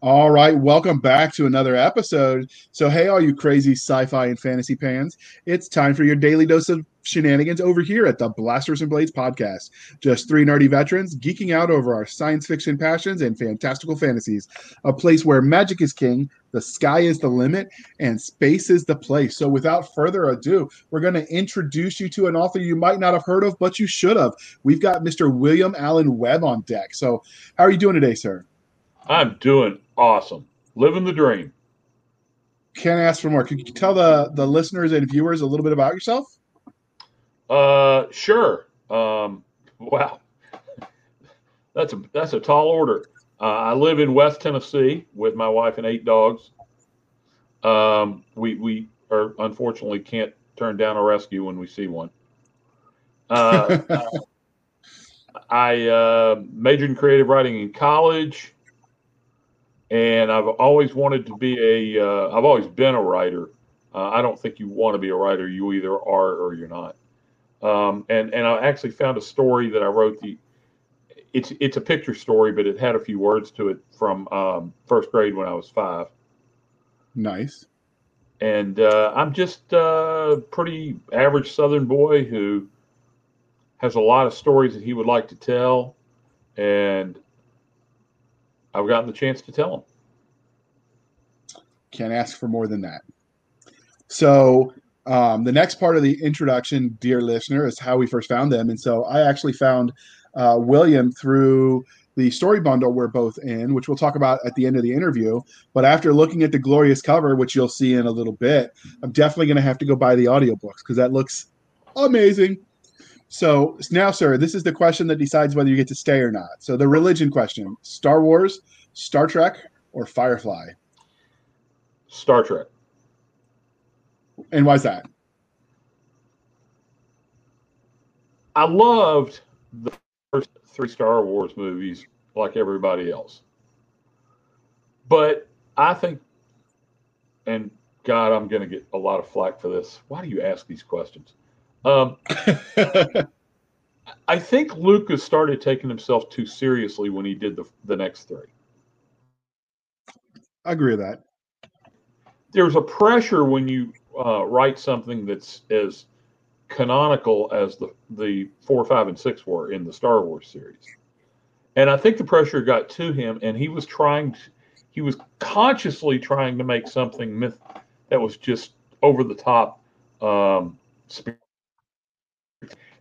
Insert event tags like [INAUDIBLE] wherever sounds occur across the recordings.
All right, welcome back to another episode. So, hey, all you crazy sci fi and fantasy fans, it's time for your daily dose of shenanigans over here at the Blasters and Blades podcast. Just three nerdy veterans geeking out over our science fiction passions and fantastical fantasies. A place where magic is king, the sky is the limit, and space is the place. So, without further ado, we're going to introduce you to an author you might not have heard of, but you should have. We've got Mr. William Alan Webb on deck. So, how are you doing today, sir? I'm doing awesome. Living the dream. Can't ask for more. Could you tell the the listeners and viewers a little bit about yourself? Uh, sure. Um, wow, that's a that's a tall order. Uh, I live in West Tennessee with my wife and eight dogs. Um, we we are unfortunately can't turn down a rescue when we see one. Uh, [LAUGHS] I uh, majored in creative writing in college and I've always wanted to be a. have uh, always been a writer. Uh, I don't think you want to be a writer. You either are or you're not. Um, and and I actually found a story that I wrote. The it's it's a picture story, but it had a few words to it from um, first grade when I was five. Nice. And uh, I'm just a pretty average Southern boy who has a lot of stories that he would like to tell, and I've gotten the chance to tell them. Can't ask for more than that. So, um, the next part of the introduction, dear listener, is how we first found them. And so I actually found uh, William through the story bundle we're both in, which we'll talk about at the end of the interview. But after looking at the glorious cover, which you'll see in a little bit, I'm definitely going to have to go buy the audiobooks because that looks amazing. So now, sir, this is the question that decides whether you get to stay or not. So the religion question: Star Wars, Star Trek, or Firefly? Star Trek. And why's that? I loved the first three Star Wars movies like everybody else. But I think, and God, I'm going to get a lot of flack for this. Why do you ask these questions? Um, [LAUGHS] I think Lucas started taking himself too seriously when he did the the next three. I agree with that. There's a pressure when you uh, write something that's as canonical as the the four, five, and six were in the Star Wars series, and I think the pressure got to him, and he was trying, to, he was consciously trying to make something myth that was just over the top. Um,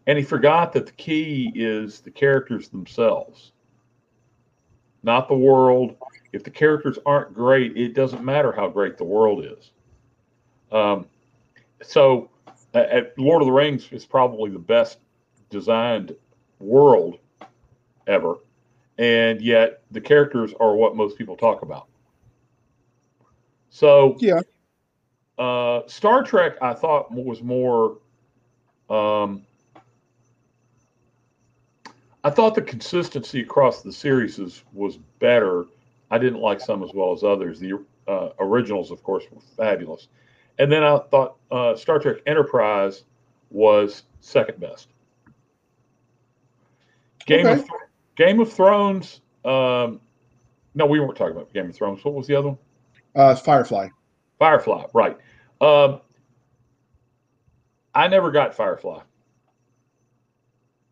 and he forgot that the key is the characters themselves, not the world. If the characters aren't great, it doesn't matter how great the world is. Um, so, at Lord of the Rings is probably the best designed world ever, and yet the characters are what most people talk about. So, yeah, uh, Star Trek I thought was more um, I thought the consistency across the series was, was better. I didn't like some as well as others. The uh, originals, of course, were fabulous. And then I thought uh, Star Trek Enterprise was second best. Game okay. of Game of Thrones. Um, no, we weren't talking about Game of Thrones. What was the other one? Uh, Firefly. Firefly, right. Um, I never got Firefly.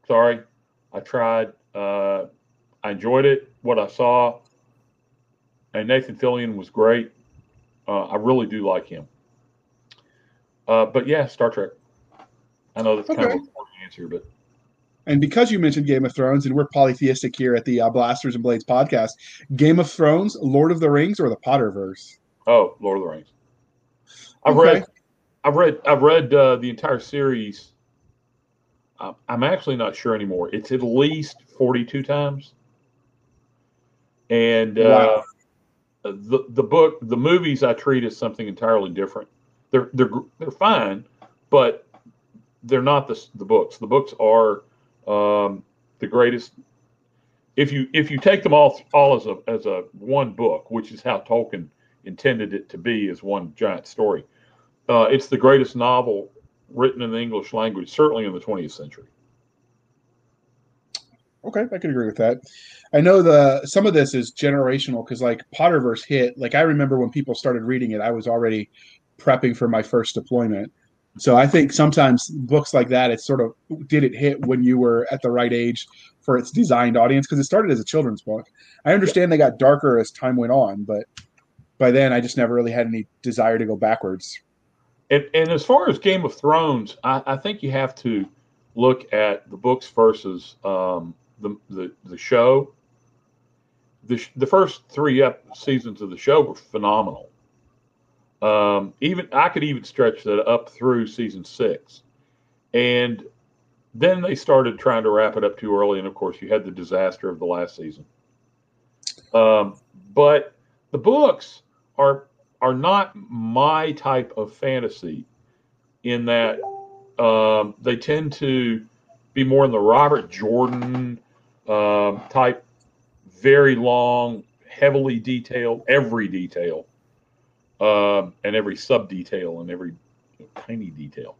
Sorry, I tried. Uh, I enjoyed it. What I saw, and Nathan Fillion was great. Uh, I really do like him. Uh, but yeah, Star Trek. I know that's okay. kind of a boring answer, but. And because you mentioned Game of Thrones, and we're polytheistic here at the uh, Blasters and Blades podcast, Game of Thrones, Lord of the Rings, or the Potterverse? Oh, Lord of the Rings. I've okay. read, I've read, I've read uh, the entire series I'm actually not sure anymore. It's at least 42 times. And uh, the the book, the movies, I treat as something entirely different. They're they're they're fine, but they're not the the books. The books are um, the greatest. If you if you take them all all as a as a one book, which is how Tolkien intended it to be, as one giant story, uh, it's the greatest novel written in the English language, certainly in the 20th century. Okay, I can agree with that. I know the some of this is generational because like Potterverse hit. Like I remember when people started reading it, I was already prepping for my first deployment. So I think sometimes books like that, it's sort of did it hit when you were at the right age for its designed audience because it started as a children's book. I understand they got darker as time went on, but by then I just never really had any desire to go backwards. And, and as far as Game of Thrones, I, I think you have to look at the books versus um, the, the the show. The, the first three seasons of the show were phenomenal. Um, even I could even stretch that up through season six, and then they started trying to wrap it up too early, and of course you had the disaster of the last season. Um, but the books are are not my type of fantasy, in that um, they tend to be more in the Robert Jordan um, type, very long, heavily detailed, every detail, um, and every sub detail and every tiny detail.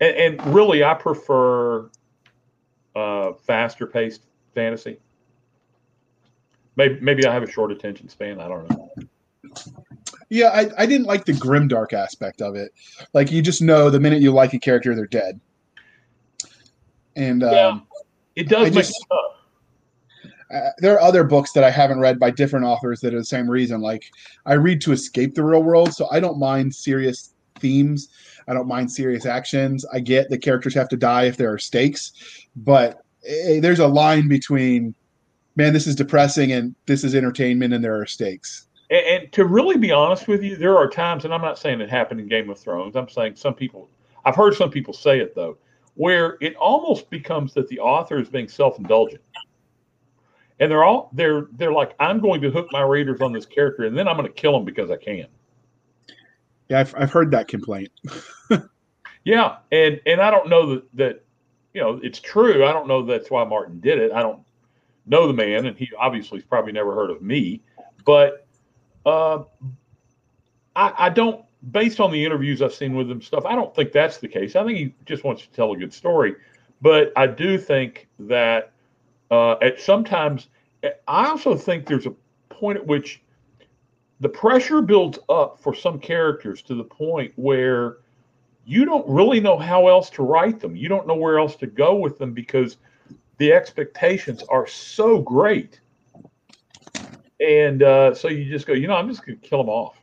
And, and really, I prefer uh, faster paced fantasy. Maybe, maybe I have a short attention span. I don't know. Yeah, I, I didn't like the grimdark aspect of it. Like you just know the minute you like a character, they're dead. And yeah, um, it does I make just, uh, there are other books that I haven't read by different authors that are the same reason. Like I read to escape the real world, so I don't mind serious themes. I don't mind serious actions. I get the characters have to die if there are stakes, but hey, there's a line between, man, this is depressing and this is entertainment, and there are stakes. And, and to really be honest with you, there are times, and I'm not saying it happened in Game of Thrones. I'm saying some people, I've heard some people say it though, where it almost becomes that the author is being self-indulgent. And they're all they're they're like i'm going to hook my readers on this character and then i'm going to kill them because i can. Yeah i've, I've heard that complaint. [LAUGHS] Yeah and and i don't know that that you know it's true. I don't know that's why martin did it. I don't know the man and he obviously has probably never heard of me but uh, I, I don't based on the interviews i've seen with him stuff i don't think that's the case i think he just wants to tell a good story but i do think that uh, at sometimes, I also think there's a point at which the pressure builds up for some characters to the point where you don't really know how else to write them. You don't know where else to go with them because the expectations are so great. And uh, so you just go, you know, I'm just going to kill them off.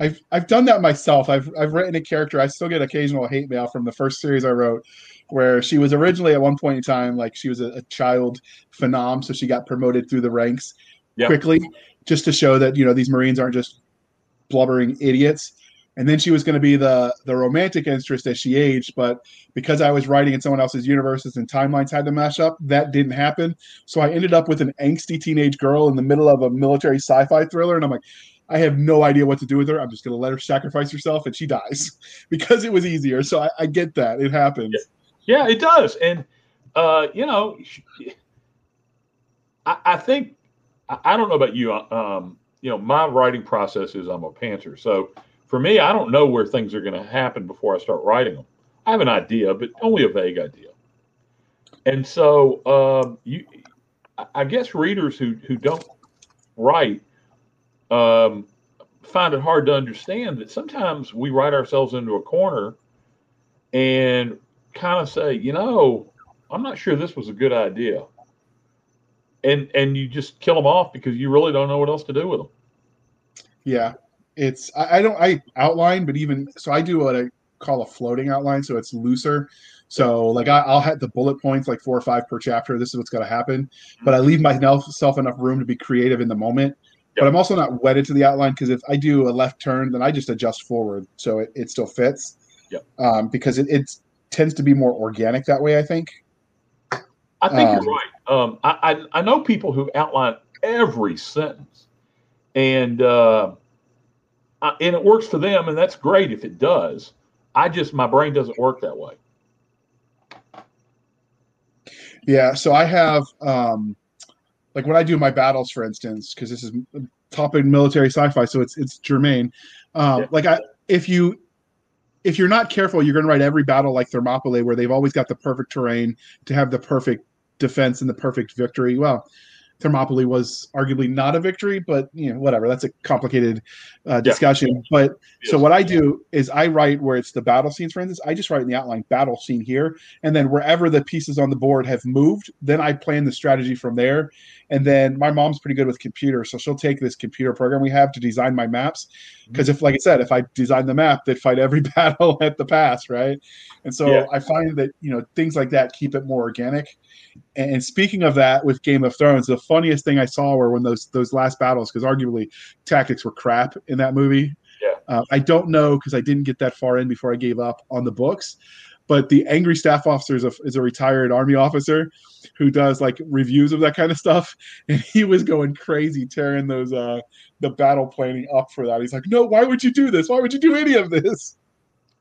I've I've done that myself. I've I've written a character. I still get occasional hate mail from the first series I wrote, where she was originally at one point in time like she was a, a child phenom, so she got promoted through the ranks quickly, just to show that you know these Marines aren't just blubbering idiots. And then she was going to be the the romantic interest as she aged, but because I was writing in someone else's universes and timelines had to mash up, that didn't happen. So I ended up with an angsty teenage girl in the middle of a military sci-fi thriller, and I'm like, I have no idea what to do with her. I'm just going to let her sacrifice herself and she dies [LAUGHS] because it was easier. So I, I get that. It happens. Yeah, it does. And, uh, you know, I, I think, I, don't know about you. Um, you know, my writing process is I'm a pantser. So for me, I don't know where things are going to happen before I start writing them. I have an idea, but only a vague idea. And so um, you, I guess readers who, who don't write – um, find it hard to understand that sometimes we write ourselves into a corner and kind of say, you know, I'm not sure this was a good idea. And and you just kill them off because you really don't know what else to do with them. Yeah, it's I, I don't I outline, but even so, I do what I call a floating outline, so it's looser. So like I, will have the bullet points like four or five per chapter. This is what's going to happen, but I leave myself enough room to be creative in the moment but I'm also not wedded to the outline because if I do a left turn, then I just adjust forward so it, it still fits. Yeah. Um, because it, it tends to be more organic that way. I think. I think um, you're right. Um, I, I, I know people who outline every sentence, and uh, I, and it works for them, and that's great if it does. I just my brain doesn't work that way. Yeah, so I have um, like when I do my battles, for instance, because this is topic military sci-fi, so it's it's germane. Um, yeah. Like I, if you if you're not careful, you're going to write every battle like Thermopylae, where they've always got the perfect terrain to have the perfect defense and the perfect victory. Well, Thermopylae was arguably not a victory, but you know, whatever. That's a complicated uh, discussion. Yeah. But yes. so what I do is I write where it's the battle scenes, for instance. I just write in the outline battle scene here, and then wherever the pieces on the board have moved, then I plan the strategy from there. And then my mom's pretty good with computers, so she'll take this computer program we have to design my maps. Because mm-hmm. if, like I said, if I design the map, they'd fight every [LAUGHS] battle at the pass, right? And so yeah. I find that you know things like that keep it more organic. And speaking of that, with Game of Thrones, the funniest thing I saw were when those those last battles, because arguably tactics were crap in that movie. Yeah. Uh, I don't know because I didn't get that far in before I gave up on the books. But the angry staff officer is a, is a retired army officer who does like reviews of that kind of stuff, [LAUGHS] and he was going crazy tearing those uh the battle planning up for that. He's like, "No, why would you do this? Why would you do any of this?"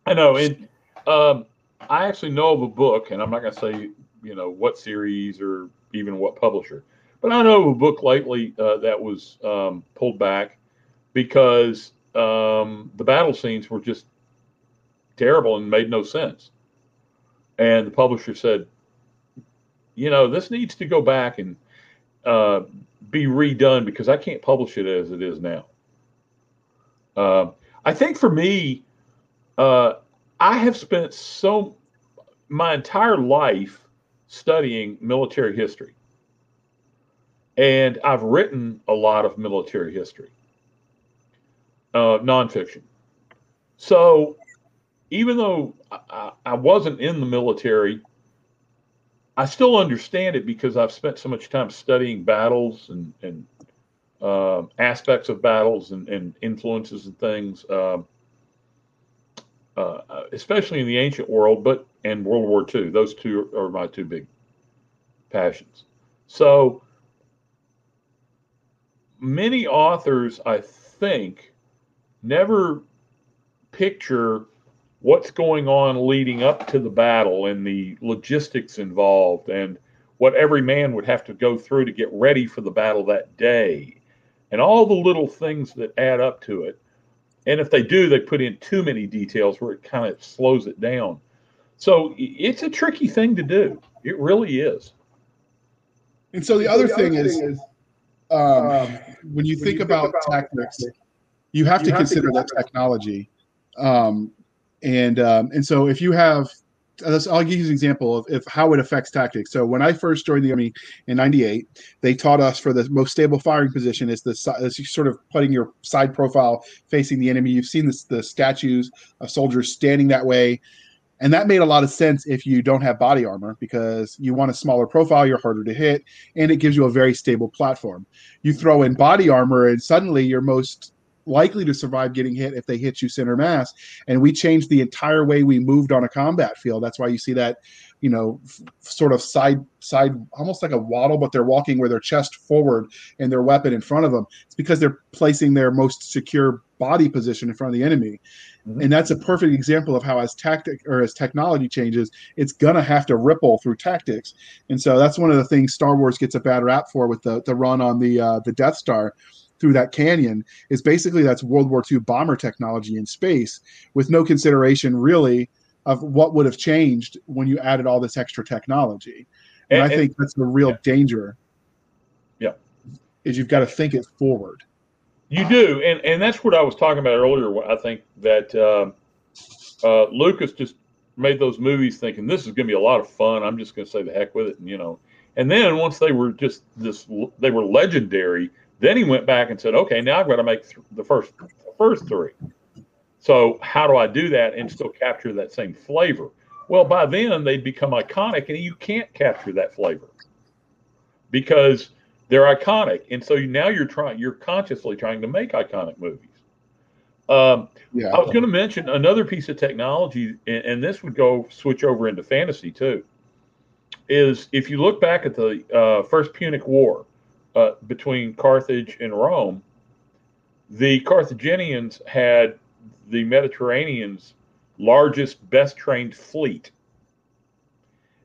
I know, and um, I actually know of a book, and I'm not going to say you know what series or even what publisher. But I know of a book lately uh, that was um, pulled back because um, the battle scenes were just terrible and made no sense. And the publisher said, you know, this needs to go back and uh, be redone because I can't publish it as it is now. Uh, I think for me, uh, I have spent so my entire life studying military history. And I've written a lot of military history, uh, nonfiction. So even though I, I, wasn't in the military, I still understand it because I've spent so much time studying battles and, and uh, aspects of battles and, and, influences and things, um, uh, especially in the ancient world, but and World War II. Those two are my two big passions. So many authors, I think, never picture what's going on leading up to the battle and the logistics involved and what every man would have to go through to get ready for the battle that day and all the little things that add up to it. And if they do, they put in too many details where it kind of slows it down. So it's a tricky thing to do. It really is. And so the, other, the thing other, thing, is, is um, um, when you when think, you about, think about tactics, you have you to have consider to that technology. Um, and um, and so if you have I'll give you an example of, of how it affects tactics. So when I first joined the army in '98, they taught us for the most stable firing position is the is sort of putting your side profile facing the enemy. You've seen this, the statues of soldiers standing that way and that made a lot of sense if you don't have body armor because you want a smaller profile, you're harder to hit, and it gives you a very stable platform. You throw in body armor, and suddenly you're most likely to survive getting hit if they hit you center mass. And we changed the entire way we moved on a combat field. That's why you see that, you know, f- sort of side side, almost like a waddle, but they're walking with their chest forward and their weapon in front of them. It's because they're placing their most secure body position in front of the enemy. Mm-hmm. And that's a perfect example of how as tactic or as technology changes, it's gonna have to ripple through tactics. And so that's one of the things Star Wars gets a bad rap for with the the run on the uh, the Death Star through that canyon is basically that's World War II bomber technology in space with no consideration really of what would have changed when you added all this extra technology. And, and I think that's the real yeah. danger. Yeah. Is you've got to think it forward. You do, and and that's what I was talking about earlier. I think that uh, uh, Lucas just made those movies thinking this is going to be a lot of fun. I'm just going to say the heck with it, and you know. And then once they were just this, they were legendary. Then he went back and said, "Okay, now I've got to make th- the first the first three. So how do I do that and still capture that same flavor? Well, by then they'd become iconic, and you can't capture that flavor because they're iconic, and so now you're trying, you're consciously trying to make iconic movies. Um, yeah. I was going to mention another piece of technology, and, and, this would go switch over into fantasy too. Is if you look back at the uh, first Punic War uh, between Carthage and Rome, the Carthaginians had the Mediterranean's largest, best trained fleet.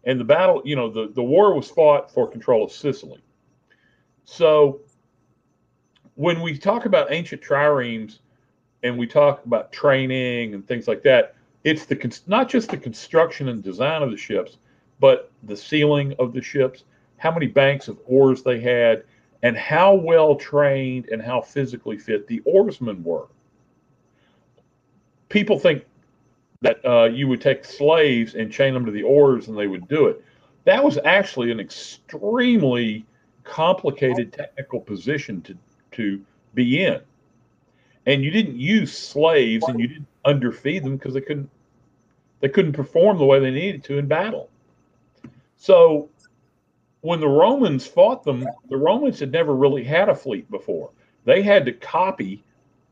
And the battle, you know, the, the war was fought for control of Sicily. So when we talk about ancient triremes and we talk about training and things like that, it's the not just the construction and design of the ships, but the sealing of the ships, how many banks of oars they had, and how well trained and how physically fit the oarsmen were. People think that uh, you would take slaves and chain them to the oars and they would do it. That was actually an extremely complicated technical position to, to be in. And you didn't use slaves and you didn't underfeed them because they couldn't they couldn't perform the way they needed to in battle. So when the Romans fought them, the Romans had never really had a fleet before. They had to copy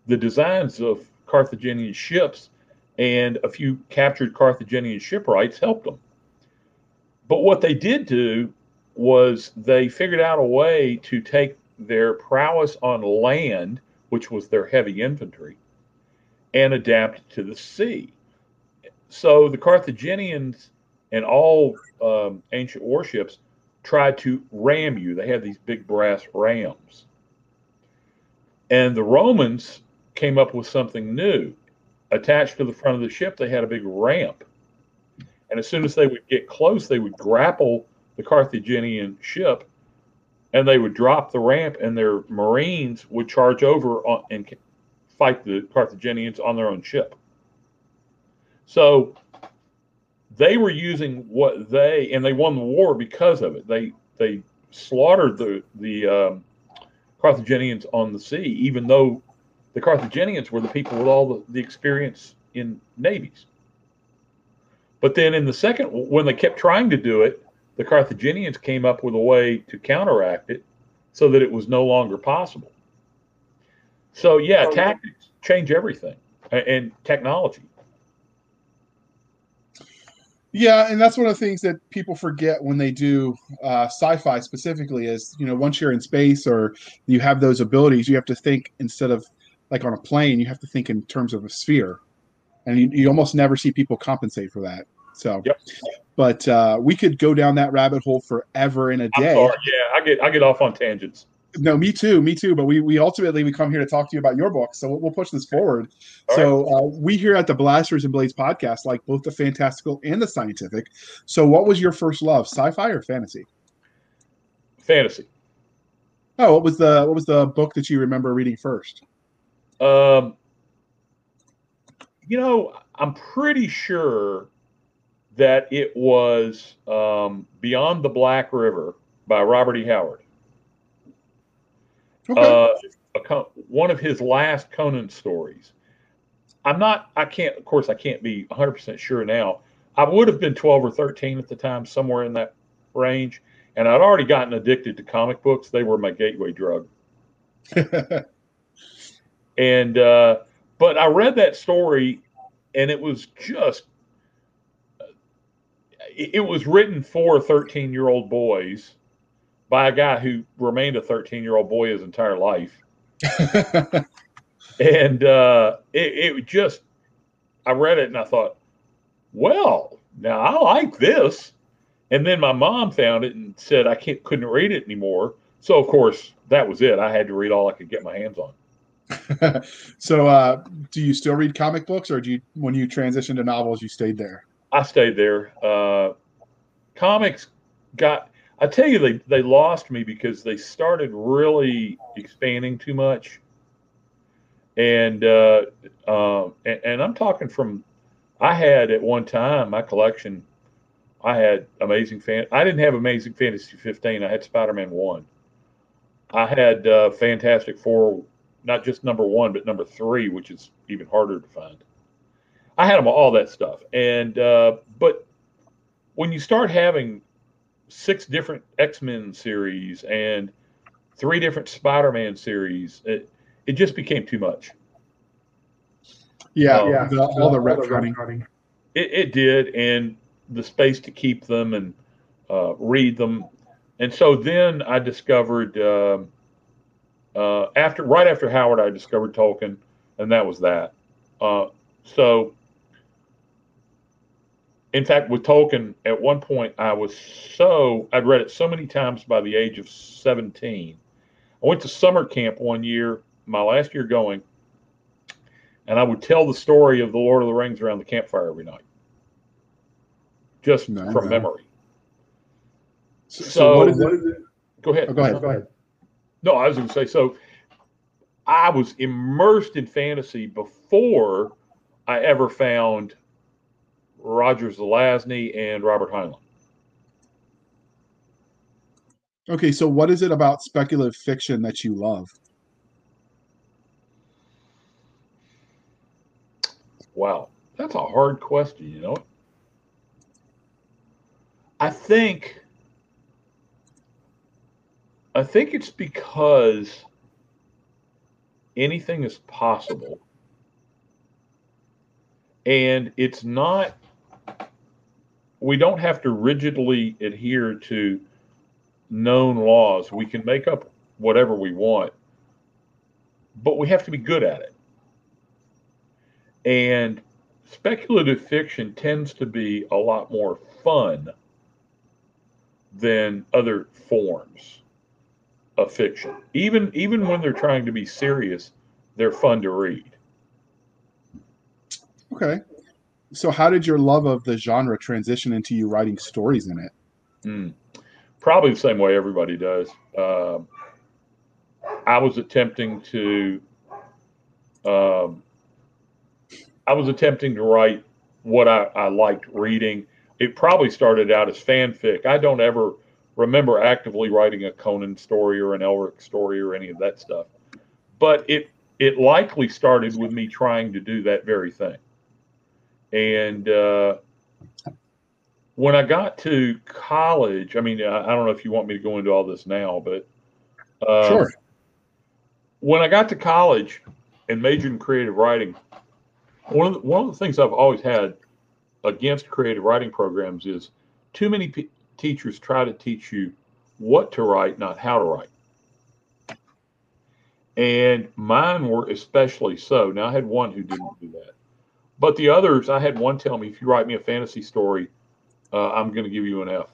the designs of Carthaginian ships, and a few captured Carthaginian shipwrights helped them. But what they did do was they figured out a way to take their prowess on land, which was their heavy infantry, and adapt it to the sea. So the Carthaginians and all um, ancient warships tried to ram you. They had these big brass rams. And the Romans came up with something new. Attached to the front of the ship, they had a big ramp. And as soon as they would get close, they would grapple the Carthaginian ship and they would drop the ramp, and their Marines would charge over and fight the Carthaginians on their own ship. So they were using what they and they won the war because of it. They they slaughtered the the um, Carthaginians on the sea, even though the Carthaginians were the people with all the, the experience in navies. But then in the second, when they kept trying to do it, the Carthaginians came up with a way to counteract it so that it was no longer possible. So yeah, tactics change everything and technology. Yeah, and that's one of the things that people forget when they do uh, sci-fi specifically is you know once you're in space or you have those abilities, you have to think instead of like on a plane, you have to think in terms of a sphere, and you, you almost never see people compensate for that. So, yep. but uh, we could go down that rabbit hole forever in a day. Yeah, I get I get off on tangents. No, me too, me too. But we we ultimately we come here to talk to you about your book, so we'll, we'll push this forward. All so right. uh, we here at the Blasters and Blades podcast like both the fantastical and the scientific. So, what was your first love, sci-fi or fantasy? Fantasy. Oh, what was the what was the book that you remember reading first? Um, you know, I'm pretty sure that it was um, Beyond the Black River by Robert E. Howard. Okay. Uh, a, one of his last Conan stories. I'm not, I can't, of course, I can't be 100% sure now. I would have been 12 or 13 at the time, somewhere in that range. And I'd already gotten addicted to comic books. They were my gateway drug. [LAUGHS] and, uh, but I read that story and it was just, it was written for 13 year old boys by a guy who remained a 13 year old boy his entire life. [LAUGHS] and uh, it, it just, I read it and I thought, well, now I like this. And then my mom found it and said I can't, couldn't read it anymore. So of course that was it. I had to read all I could get my hands on. [LAUGHS] so, uh, do you still read comic books, or do you, when you transitioned to novels, you stayed there? I stayed there. Uh, comics got I tell you, they they lost me because they started really expanding too much, and uh, uh, and, and, I'm talking from. I had at one time my collection. I had Amazing Fan. I didn't have Amazing Fantasy 15. I had Spider Man one. I had uh, Fantastic Four, not just number one, but number three, which is even harder to find. I had them all that stuff, and uh, but when you start having six different X Men series and three different Spider Man series. It it just became too much. Yeah, um, yeah, the, all the retconning. It, it did, and the space to keep them and uh, read them, and so then I discovered uh, uh, after right after Howard, I discovered Tolkien, and that was that. Uh, so in fact, with Tolkien, at one point, I was so, I'd read it so many times by the age of 17. I went to summer camp one year, my last year going, and I would tell the story of the Lord of the Rings around the campfire every night, just no, from no. memory. So, so what is it? Go ahead. Oh, go ahead. Go ahead. No, I was going to say so. I was immersed in fantasy before I ever found Roger Zelazny and Robert Heinlein. Okay, so what is it about speculative fiction that you love? Wow, that's a hard question, you know. I think I think it's because anything is possible. And it's not we don't have to rigidly adhere to known laws. We can make up whatever we want, but we have to be good at it. And speculative fiction tends to be a lot more fun than other forms of fiction. Even even when they're trying to be serious, they're fun to read. Okay. So how did your love of the genre transition into you writing stories in it? Mm probably the same way everybody does. Uh, I was attempting to, um, I was attempting to write what I, I liked reading. It probably started out as fanfic. I don't ever remember actively writing a Conan story or an Elric story or any of that stuff, but it it likely started with me trying to do that very thing. And uh, when I got to college, I mean, I, I, don't know if you want me to go into all this now, but um, sure. When I got to college and majored in creative writing, one of the, one of the things I've always had against creative writing programs is too many p- teachers try to teach you what to write, not how to write. And mine were especially so. Now I had one who didn't do that, but the others, I had one tell me, if you write me a fantasy story uh, I'm going to give you an F.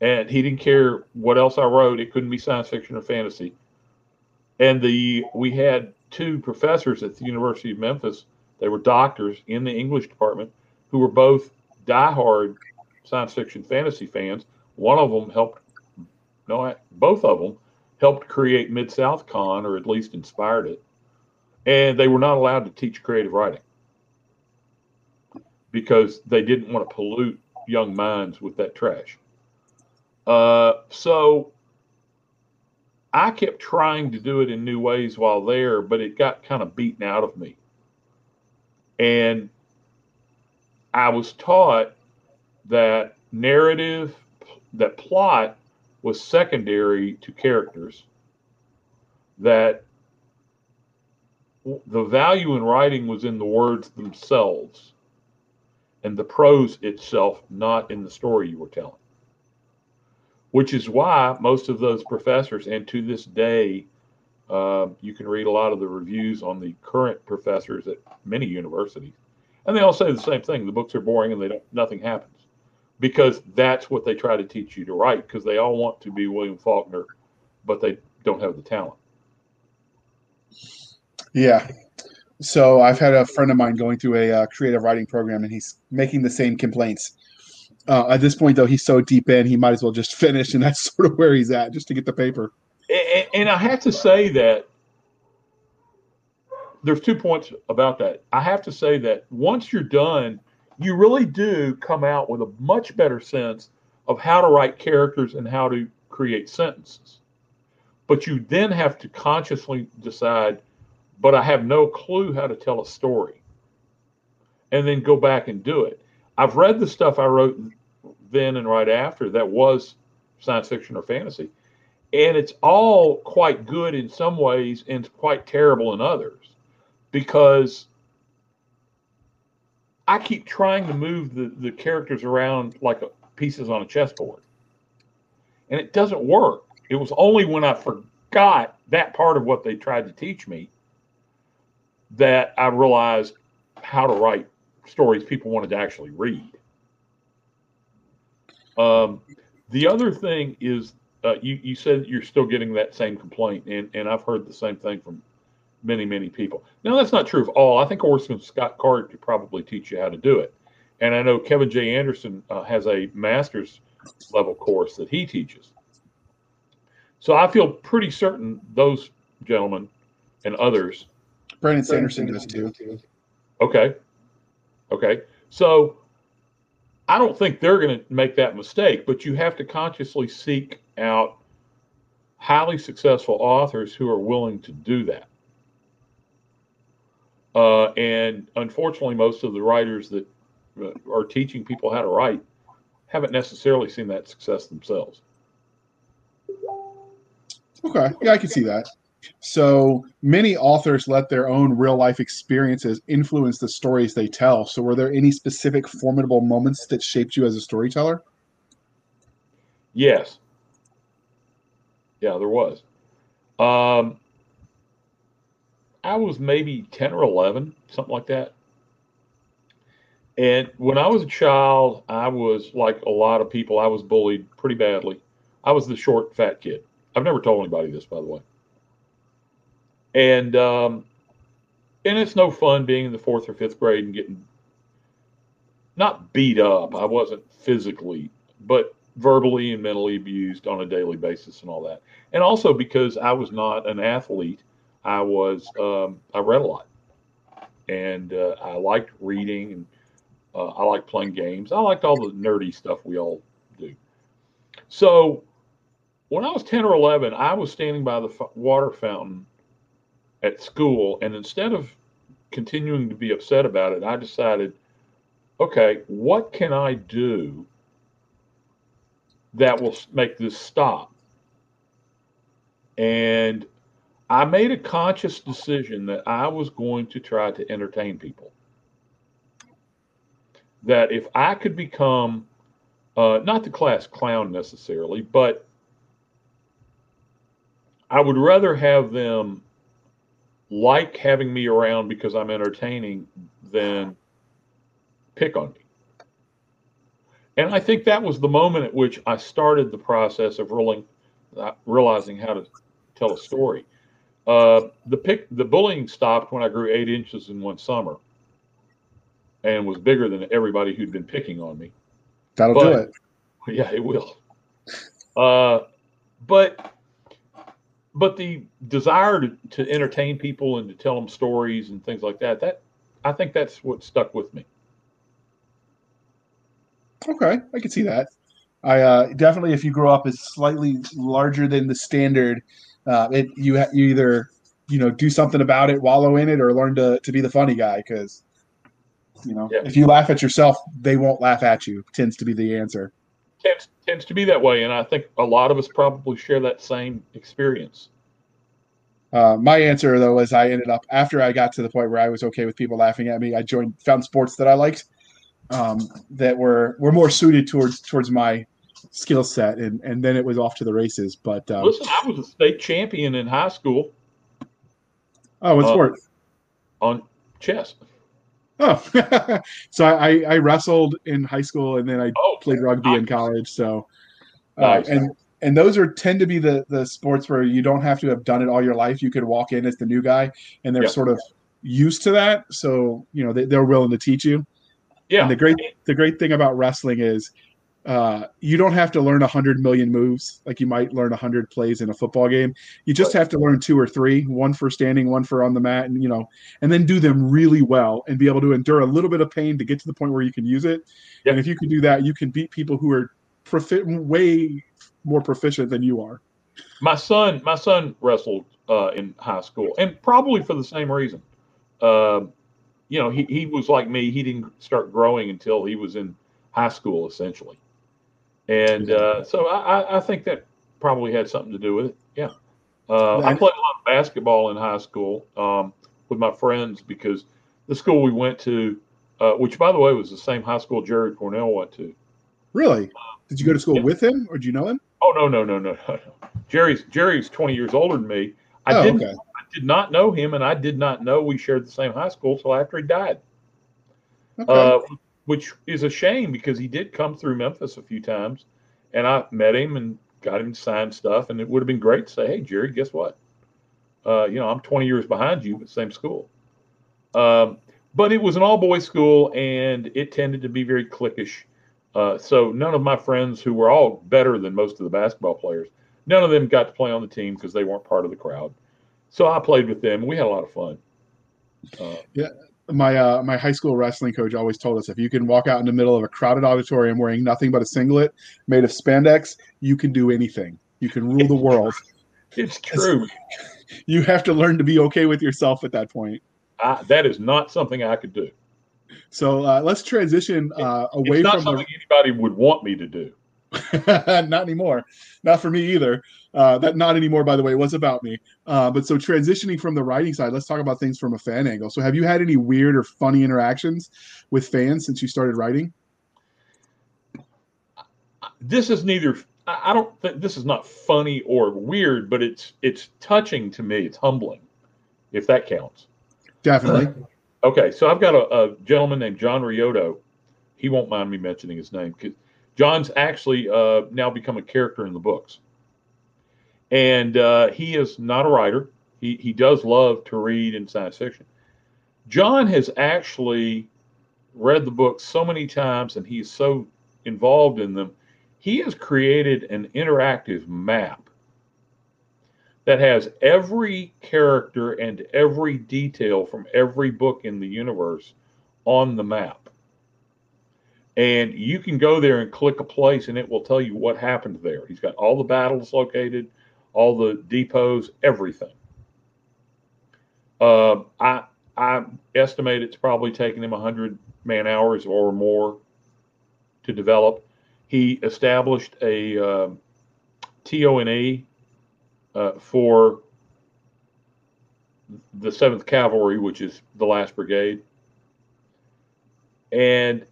And he didn't care what else I wrote. It couldn't be science fiction or fantasy. And the we had two professors at the University of Memphis. They were doctors in the English department who were both diehard science fiction fantasy fans. One of them helped, no, both of them helped create Mid South Con, or at least inspired it. And they were not allowed to teach creative writing because they didn't want to pollute young minds with that trash. Uh, so I kept trying to do it in new ways while there, but it got kind of beaten out of me. And I was taught that narrative, that plot was secondary to characters, that the value in writing was in the words themselves and the prose itself, not in the story you were telling. Which is why most of those professors, and to this day, uh, you can read a lot of the reviews on the current professors at many universities, and they all say the same thing: the books are boring and they don't, nothing happens, because that's what they try to teach you to write. Because they all want to be William Faulkner, but they don't have the talent. Yeah, so I've had a friend of mine going through a uh, creative writing program, and he's making the same complaints. Uh, at this point, though, he's so deep in, he might as well just [LAUGHS] finish, and that's sort of where he's at, just to get the paper. And, and I have to say that there's two points about that. I have to say that once you're done, you really do come out with a much better sense of how to write characters and how to create sentences. But you then have to consciously decide but I have no clue how to tell a story. And then go back and do it. I've read the stuff I wrote then and right after that was science fiction or fantasy. And it's all quite good in some ways and quite terrible in others because I keep trying to move the, the characters around like a, pieces on a chessboard. And it doesn't work. It was only when I forgot that part of what they tried to teach me that I realized how to write stories people wanted to actually read. Um, the other thing is, uh, you, you said you're still getting that same complaint, and, and I've heard the same thing from many, many people. Now, that's not true of all. I think Orson Scott Card could probably teach you how to do it. And I know Kevin J. Anderson uh, has a master's level course that he teaches. So I feel pretty certain those gentlemen and others. Brandon Sanderson does too. Okay. Okay. So I don't think they're going to make that mistake, but you have to consciously seek out highly successful authors who are willing to do that. Uh, and unfortunately, most of the writers that uh, are teaching people how to write haven't necessarily seen that success themselves. Okay, yeah, I can see that. So many authors let their own real life experiences influence the stories they tell. So, were there any specific formidable moments that shaped you as a storyteller? Yes. Yeah, there was. Um, I was maybe 10 or 11, something like that. And when I was a child, I was like a lot of people, I was bullied pretty badly. I was the short, fat kid. I've never told anybody this, by the way. And um, and it's no fun being in the fourth or fifth grade and getting not beat up. I wasn't physically, but verbally and mentally abused on a daily basis and all that. And also because I was not an athlete, I was um, I read a lot, and uh, I liked reading and uh, I liked playing games. I liked all the nerdy stuff we all do. So when I was ten or eleven, I was standing by the water fountain at school, and instead of continuing to be upset about it, I decided, okay, what can I do that will make this stop? And I made a conscious decision that I was going to try to entertain people. That if I could become, uh, not the class clown necessarily, but I would rather have them like having me around because I'm entertaining than pick on me. And I think that was the moment at which I started the process of rolling, uh, realizing how to tell a story. Uh, the pick, the bullying stopped when I grew eight inches in one summer, and was bigger than everybody who'd been picking on me. That'll but, do it. [LAUGHS] Yeah, it will. Uh, but but the desire to, to entertain people and to tell them stories and things like that that i think that's what stuck with me. Okay i can see that. I uh, definitely if you grow up as slightly larger than the standard uh, it you ha- you either you know do something about it wallow in it or learn to, to be the funny guy because you know yeah. if you laugh at yourself they won't laugh at you tends to be the answer tends, tends to be that way and i think a lot of us probably share that same experience uh, my answer though was I ended up after I got to the point where I was okay with people laughing at me. I joined found sports that I liked um, that were were more suited towards towards my skill set, and and then it was off to the races. But um, listen, I was a state champion in high school. Oh, what uh, sport? On chess. Oh, [LAUGHS] so I, I wrestled in high school, and then I oh, played rugby nice. in college. So, uh, nice. and and those are tend to be the the sports where you don't have to have done it all your life. You could walk in as the new guy, and they're yep. sort of used to that. So you know they, they're willing to teach you. Yeah. And the great the great thing about wrestling is uh, you don't have to learn a hundred million moves like you might learn a hundred plays in a football game. You just have to learn two or three, one for standing, one for on the mat, and you know, and then do them really well and be able to endure a little bit of pain to get to the point where you can use it. Yep. And if you can do that, you can beat people who are profi- way more proficient than you are. My son, my son wrestled uh, in high school, and probably for the same reason. Uh, you know, he, he was like me. He didn't start growing until he was in high school, essentially. And uh, so I, I think that probably had something to do with it. Yeah. Uh, I played a lot of basketball in high school um, with my friends because the school we went to, uh, which by the way was the same high school Jerry Pournelle went to. Really? Did you go to school yeah. with him, or do you know him? Oh no no no no no. [LAUGHS] Jerry's Jerry's twenty years older than me. I oh, didn't. Okay. I did not know him, and I did not know we shared the same high school until after he died. Okay. Uh, which is a shame because he did come through Memphis a few times, and I met him and got him to sign stuff, and it would have been great to say, "Hey, Jerry, guess what? Uh, you know, I'm 20 years behind you, but same school." Um, but it was an all boys school, and it tended to be very cliquish Uh, so none of my friends who were all better than most of the basketball players, none of them got to play on the team because they weren't part of the crowd. So I played with them. We had a lot of fun. Uh, yeah, my uh, my high school wrestling coach always told us if you can walk out in the middle of a crowded auditorium wearing nothing but a singlet made of spandex, you can do anything. You can rule the world. [LAUGHS] It's true. [LAUGHS] You have to learn to be okay with yourself at that point. I, that is not something I could do. So uh, let's transition uh, away it's not from something the... anybody would want me to do. [LAUGHS] not anymore. Not for me either. Uh, that not anymore, by the way, was about me. Uh, but so transitioning from the writing side, let's talk about things from a fan angle. So, have you had any weird or funny interactions with fans since you started writing? This is neither. I don't think this is not funny or weird, but it's it's touching to me. It's humbling, if that counts. Definitely. Okay, so I've got a, a gentleman named John Riotto. He won't mind me mentioning his name because John's actually uh, now become a character in the books, and uh, he is not a writer. He he does love to read in science fiction. John has actually read the books so many times, and he's so involved in them. He has created an interactive map that has every character and every detail from every book in the universe on the map. And you can go there and click a place and it will tell you what happened there. He's got all the battles located, all the depots, everything. Uh, I I estimate it's probably taken him 100 man hours or more to develop. He established a uh, TO&E uh, for the Seventh Cavalry, which is the last brigade. And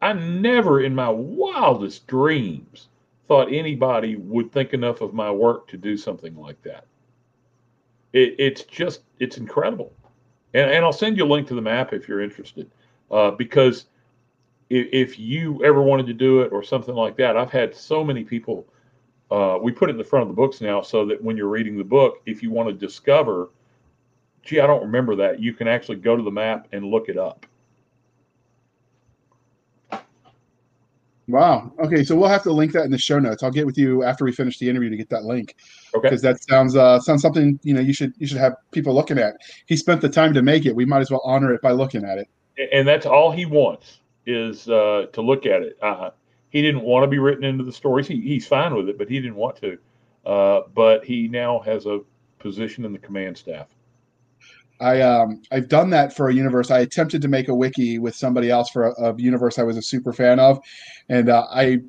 I never, in my wildest dreams, thought anybody would think enough of my work to do something like that. It, it's just, it's incredible. And, and I'll send you a link to the map if you're interested, uh, because if, if you ever wanted to do it or something like that, I've had so many people uh, we put it in the front of the books now so that when you're reading the book, if you want to discover, gee, I don't remember that, you can actually go to the map and look it up. Wow. Okay, so we'll have to link that in the show notes. I'll get with you after we finish the interview to get that link. Okay. Because that sounds uh, sounds something you know you should you should have people looking at. He spent the time to make it. We might as well honor it by looking at it. And that's all he wants is uh, to look at it. Uh, he didn't want to be written into the stories. He, he's fine with it, but he didn't want to. Uh, but he now has a position in the command staff. I um, I've done that for a universe. I attempted to make a wiki with somebody else for a, a universe I was a super fan of, and uh, I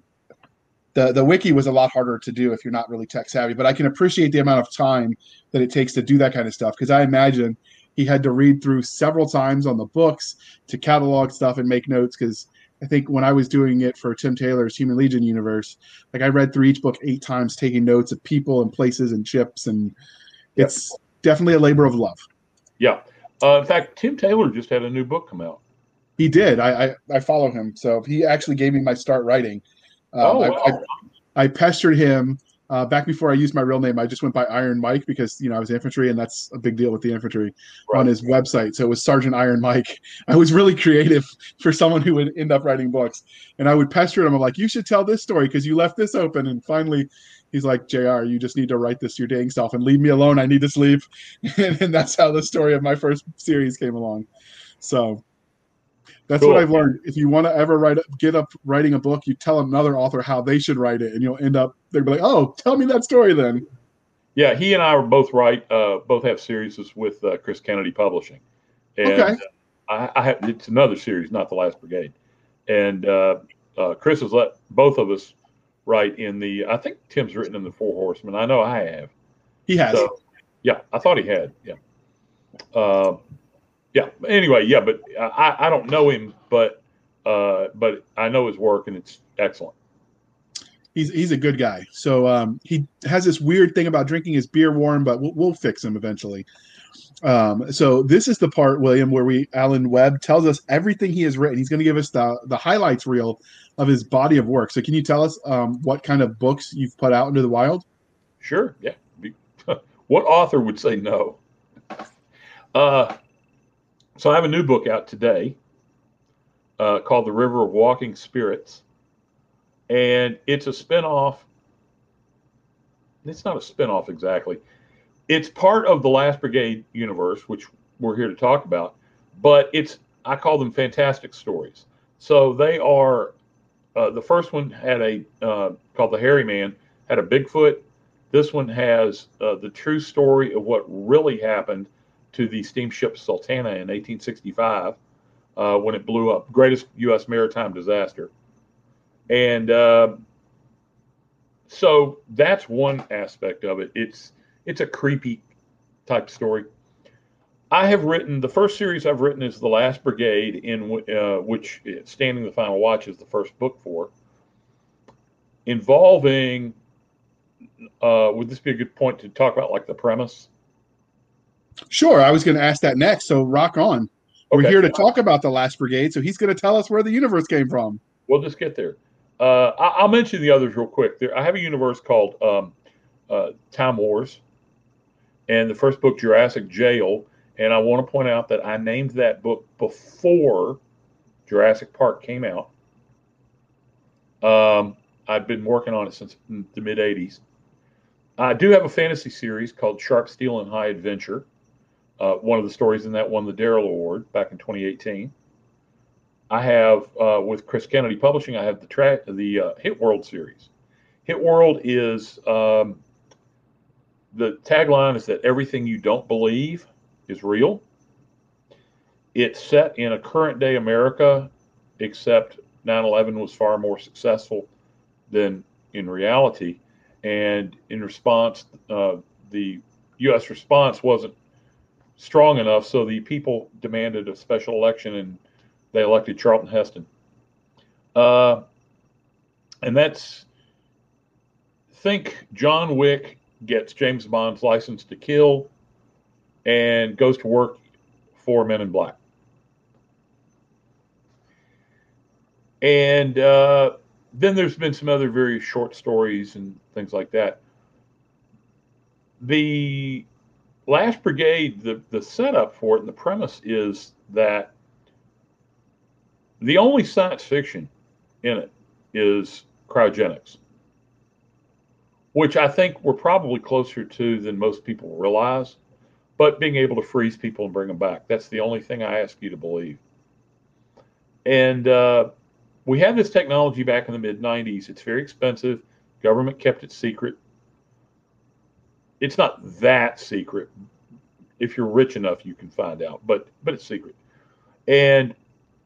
the the wiki was a lot harder to do if you're not really tech savvy. But I can appreciate the amount of time that it takes to do that kind of stuff because I imagine he had to read through several times on the books to catalog stuff and make notes because I think when I was doing it for Tim Taylor's Human Legion universe, like I read through each book eight times, taking notes of people and places and ships, and it's yep. definitely a labor of love. Yeah. Uh, in fact, Tim Taylor just had a new book come out. He did. I I, I follow him, so he actually gave me my start writing. Um, oh, wow. I, I, I pestered him uh, back before I used my real name, I just went by Iron Mike because you know I was infantry, and that's a big deal with the infantry right. on his website. So it was Sergeant Iron Mike. [LAUGHS] I was really creative for someone who would end up writing books, and I would pester him. I'm like, "You should tell this story because you left this open." And finally, he's like, "Jr., you just need to write this your dang self and leave me alone. I need to sleep." [LAUGHS] and, and that's how the story of my first series came along. So that's cool. what I've learned. If you want to ever write, get up writing a book, you tell another author how they should write it, and you'll end up they'll be like, "Oh, tell me that story then." Yeah, he and I are both write. Uh, both have series with uh, Chris Kennedy Publishing, and okay. I, I, have it's another series, not the Last Brigade, and uh, uh, Chris has let both of us write in the. I think Tim's written in the Four Horsemen. I know I have. He has. So, yeah, I thought he had. Yeah. Uh, yeah. Anyway, yeah, but I, I don't know him, but uh, but I know his work and it's excellent. He's he's a good guy. So um, he has this weird thing about drinking his beer warm, but we'll, we'll fix him eventually. Um, so this is the part, William, where we Alan Webb tells us everything he has written. He's going to give us the the highlights reel of his body of work. So can you tell us um, what kind of books you've put out into the wild? Sure. Yeah. [LAUGHS] what author would say no? Uh, so I have a new book out today. uh, called The River of Walking Spirits. And it's a spinoff. It's not a spinoff exactly. It's part of the Last Brigade universe, which we're here to talk about, but it's, I call them fantastic stories. So they are, uh, the first one had a, uh, called The Hairy Man, had a Bigfoot. This one has uh, the true story of what really happened to the steamship Sultana in 1865 uh, when it blew up. Greatest U.S. maritime disaster. And uh, so that's one aspect of it. It's it's a creepy type story. I have written the first series I've written is the Last Brigade, in uh, which Standing the Final Watch is the first book for, involving. Uh, would this be a good point to talk about, like the premise? Sure, I was going to ask that next. So rock on. Okay. We're here to talk about the Last Brigade, so he's going to tell us where the universe came from. We'll just get there. Uh, I, will mention the others real quick. There, I have a universe called um, uh, Time Wars, and the first book, Jurassic Jail. And I want to point out that I named that book before Jurassic Park came out. Um, I've been working on it since the mid 80s. I do have a fantasy series called Sharp Steel and High Adventure. Uh, one of the stories in that won the Darrell Award back in 2018. I have uh, with Chris Kennedy Publishing. I have the track the uh, Hit World series. Hit World is um, the tagline is that everything you don't believe is real. It's set in a current day America, except 9/11 was far more successful than in reality, and in response, uh, the U.S. response wasn't strong enough, so the people demanded a special election and they elected Charlton Heston. Uh, and that's think John Wick gets James Bond's license to kill and goes to work for Men in Black. And uh, then there's been some other very short stories and things like that. The Last Brigade, the, the setup for it and the premise is that the only science fiction in it is cryogenics, which I think we're probably closer to than most people realize. But being able to freeze people and bring them back, that's the only thing I ask you to believe. And uh, we had this technology back in the mid 90s. It's very expensive. Government kept it secret it's not that secret. If you're rich enough, you can find out, but but it's secret. And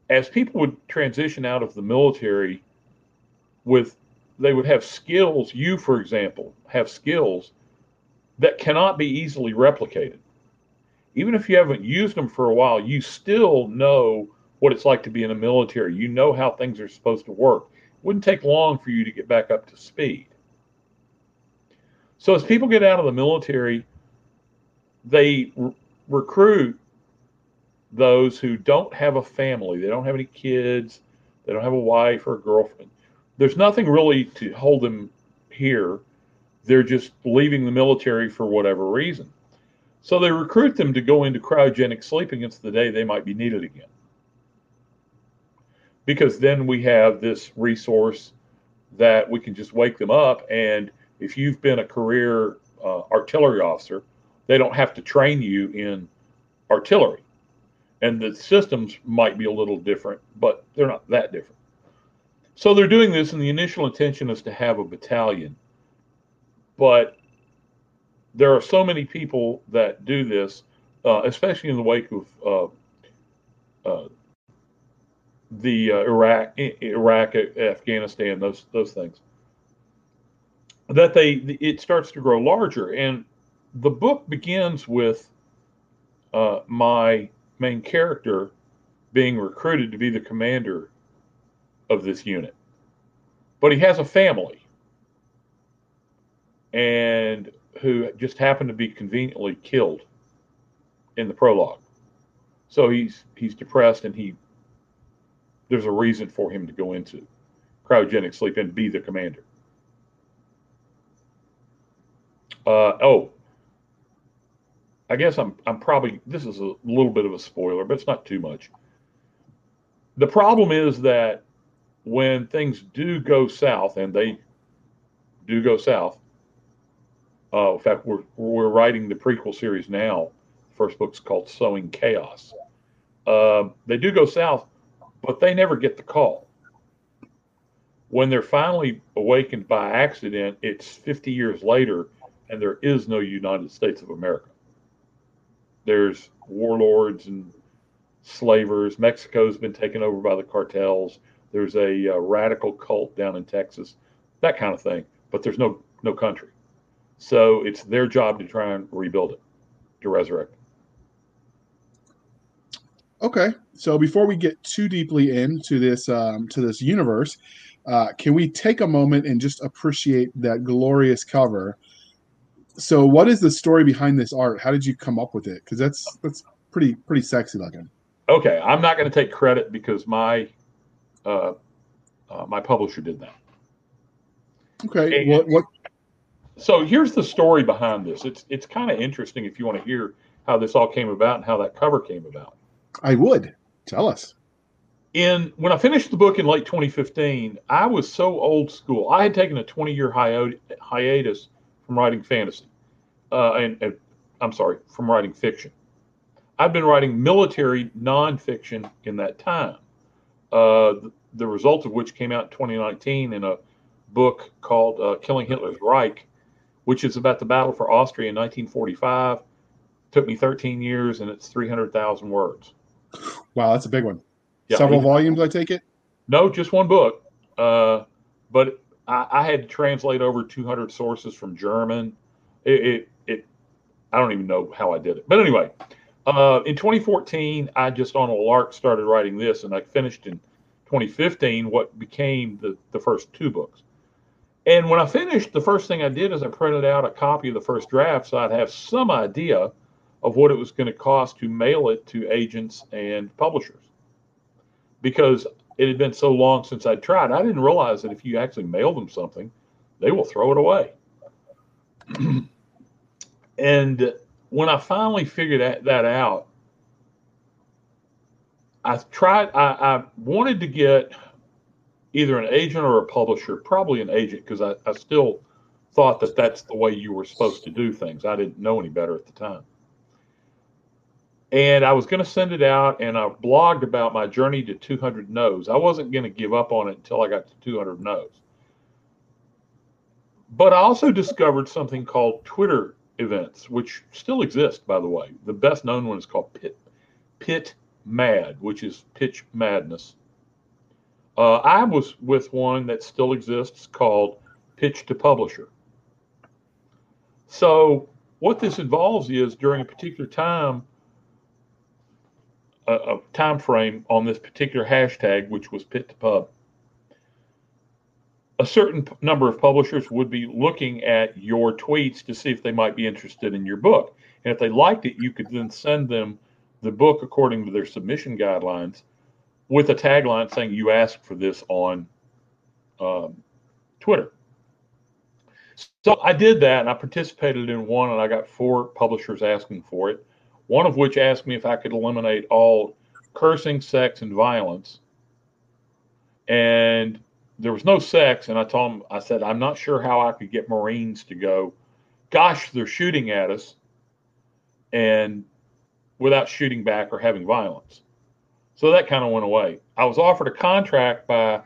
as people would transition out of the military with they would have skills you for example have skills that cannot be easily replicated even if you haven't used them for a while you still know what it's like to be in the military you know how things are supposed to work it wouldn't take long for you to get back up to speed so as people get out of the military, they re- recruit those who don't have a family. They don't have any kids. They don't have a wife or a girlfriend. There's nothing really to hold them here. They're just leaving the military for whatever reason. So they recruit them to go into cryogenic sleep against the day they might be needed again. Because then we have this resource that we can just wake them up and if you've been a career uh, artillery officer, they don't have to train you in artillery. And the systems might be a little different, but they're not that different. So they're doing this, and the initial intention is to have a battalion. But there are so many people that do this, uh, especially in the wake of uh, uh the uh, Iraq, Iraq, Afghanistan, those those things that they it starts to grow larger and the book begins with uh, my main character being recruited to be the commander of this unit. But he has a family. And who just happened to be conveniently killed in the prologue. So he's he's depressed and he there's a reason for him to go into cryogenic sleep and be the commander. Uh, oh, I guess I'm I'm probably this is a little bit of a spoiler, but it's not too much. the problem is that when things do go south, and they do go south. Uh, in fact, we're we're writing the prequel series now. First book's called Sowing Chaos. Uh, they do go south, but they never get the call. When they're finally awakened by accident, it's 50 years later, and there is no United States of America. There's warlords and slavers. Mexico's been taken over by the cartels. There's a uh, radical cult down in Texas, that kind of thing. But there's no no country, so it's their job to try and rebuild it, to resurrect. it. Okay, so before we get too deeply into this um, to this universe, uh, can we take a moment and just appreciate that glorious cover? So, what is the story behind this art? How did you come up with it? Because that's that's pretty pretty sexy looking. Okay, I'm not going to take credit because my uh, uh, my publisher did that. Okay, And- what what? So here's the story behind this. It's it's kind of interesting if you want to hear how this all came about and how that cover came about. I would tell us. in when I finished the book in late 2015, I was so old school. I had taken a 20 year hiatus from writing fantasy, uh, and, and I'm sorry, from writing fiction. I've been writing military nonfiction in that time. Uh, the, the result of which came out in 2019 in a book called uh, "Killing Hitler's Reich," which is about the battle for Austria in 1945. Took me 13 years, and it's 300,000 words. Wow, that's a big one. Yeah, Several volumes, I take it. No, just one book. Uh, but I, I had to translate over 200 sources from German. It, it, it, I don't even know how I did it. But anyway, uh, in 2014, I just on a lark started writing this, and I finished in 2015 what became the, the first two books. And when I finished, the first thing I did is I printed out a copy of the first draft so I'd have some idea of what it was going to cost to mail it to agents and publishers. Because it had been so long since I'd tried, I didn't realize that if you actually mail them something, they will throw it away. [CLEARS THROAT] and when I finally figured that, that out, I tried, I, I wanted to get either an agent or a publisher, probably an agent, because I, I still thought that that's the way you were supposed to do things. I didn't know any better at the time. And I was going to send it out, and I blogged about my journey to 200 no's. I wasn't going to give up on it until I got to 200 no's. But I also discovered something called Twitter events, which still exist, by the way. The best known one is called Pit, Pit Mad, which is Pitch Madness. Uh, I was with one that still exists called Pitch to Publisher. So, what this involves is during a particular time, a, a time frame on this particular hashtag, which was Pit to Pub, a certain number of publishers would be looking at your tweets to see if they might be interested in your book. And if they liked it, you could then send them the book according to their submission guidelines with a tagline saying you asked for this on um, Twitter. So I did that and I participated in one and I got four publishers asking for it. One of which asked me if I could eliminate all cursing, sex, and violence. And there was no sex. And I told him, I said, I'm not sure how I could get Marines to go, gosh, they're shooting at us. And without shooting back or having violence. So that kind of went away. I was offered a contract by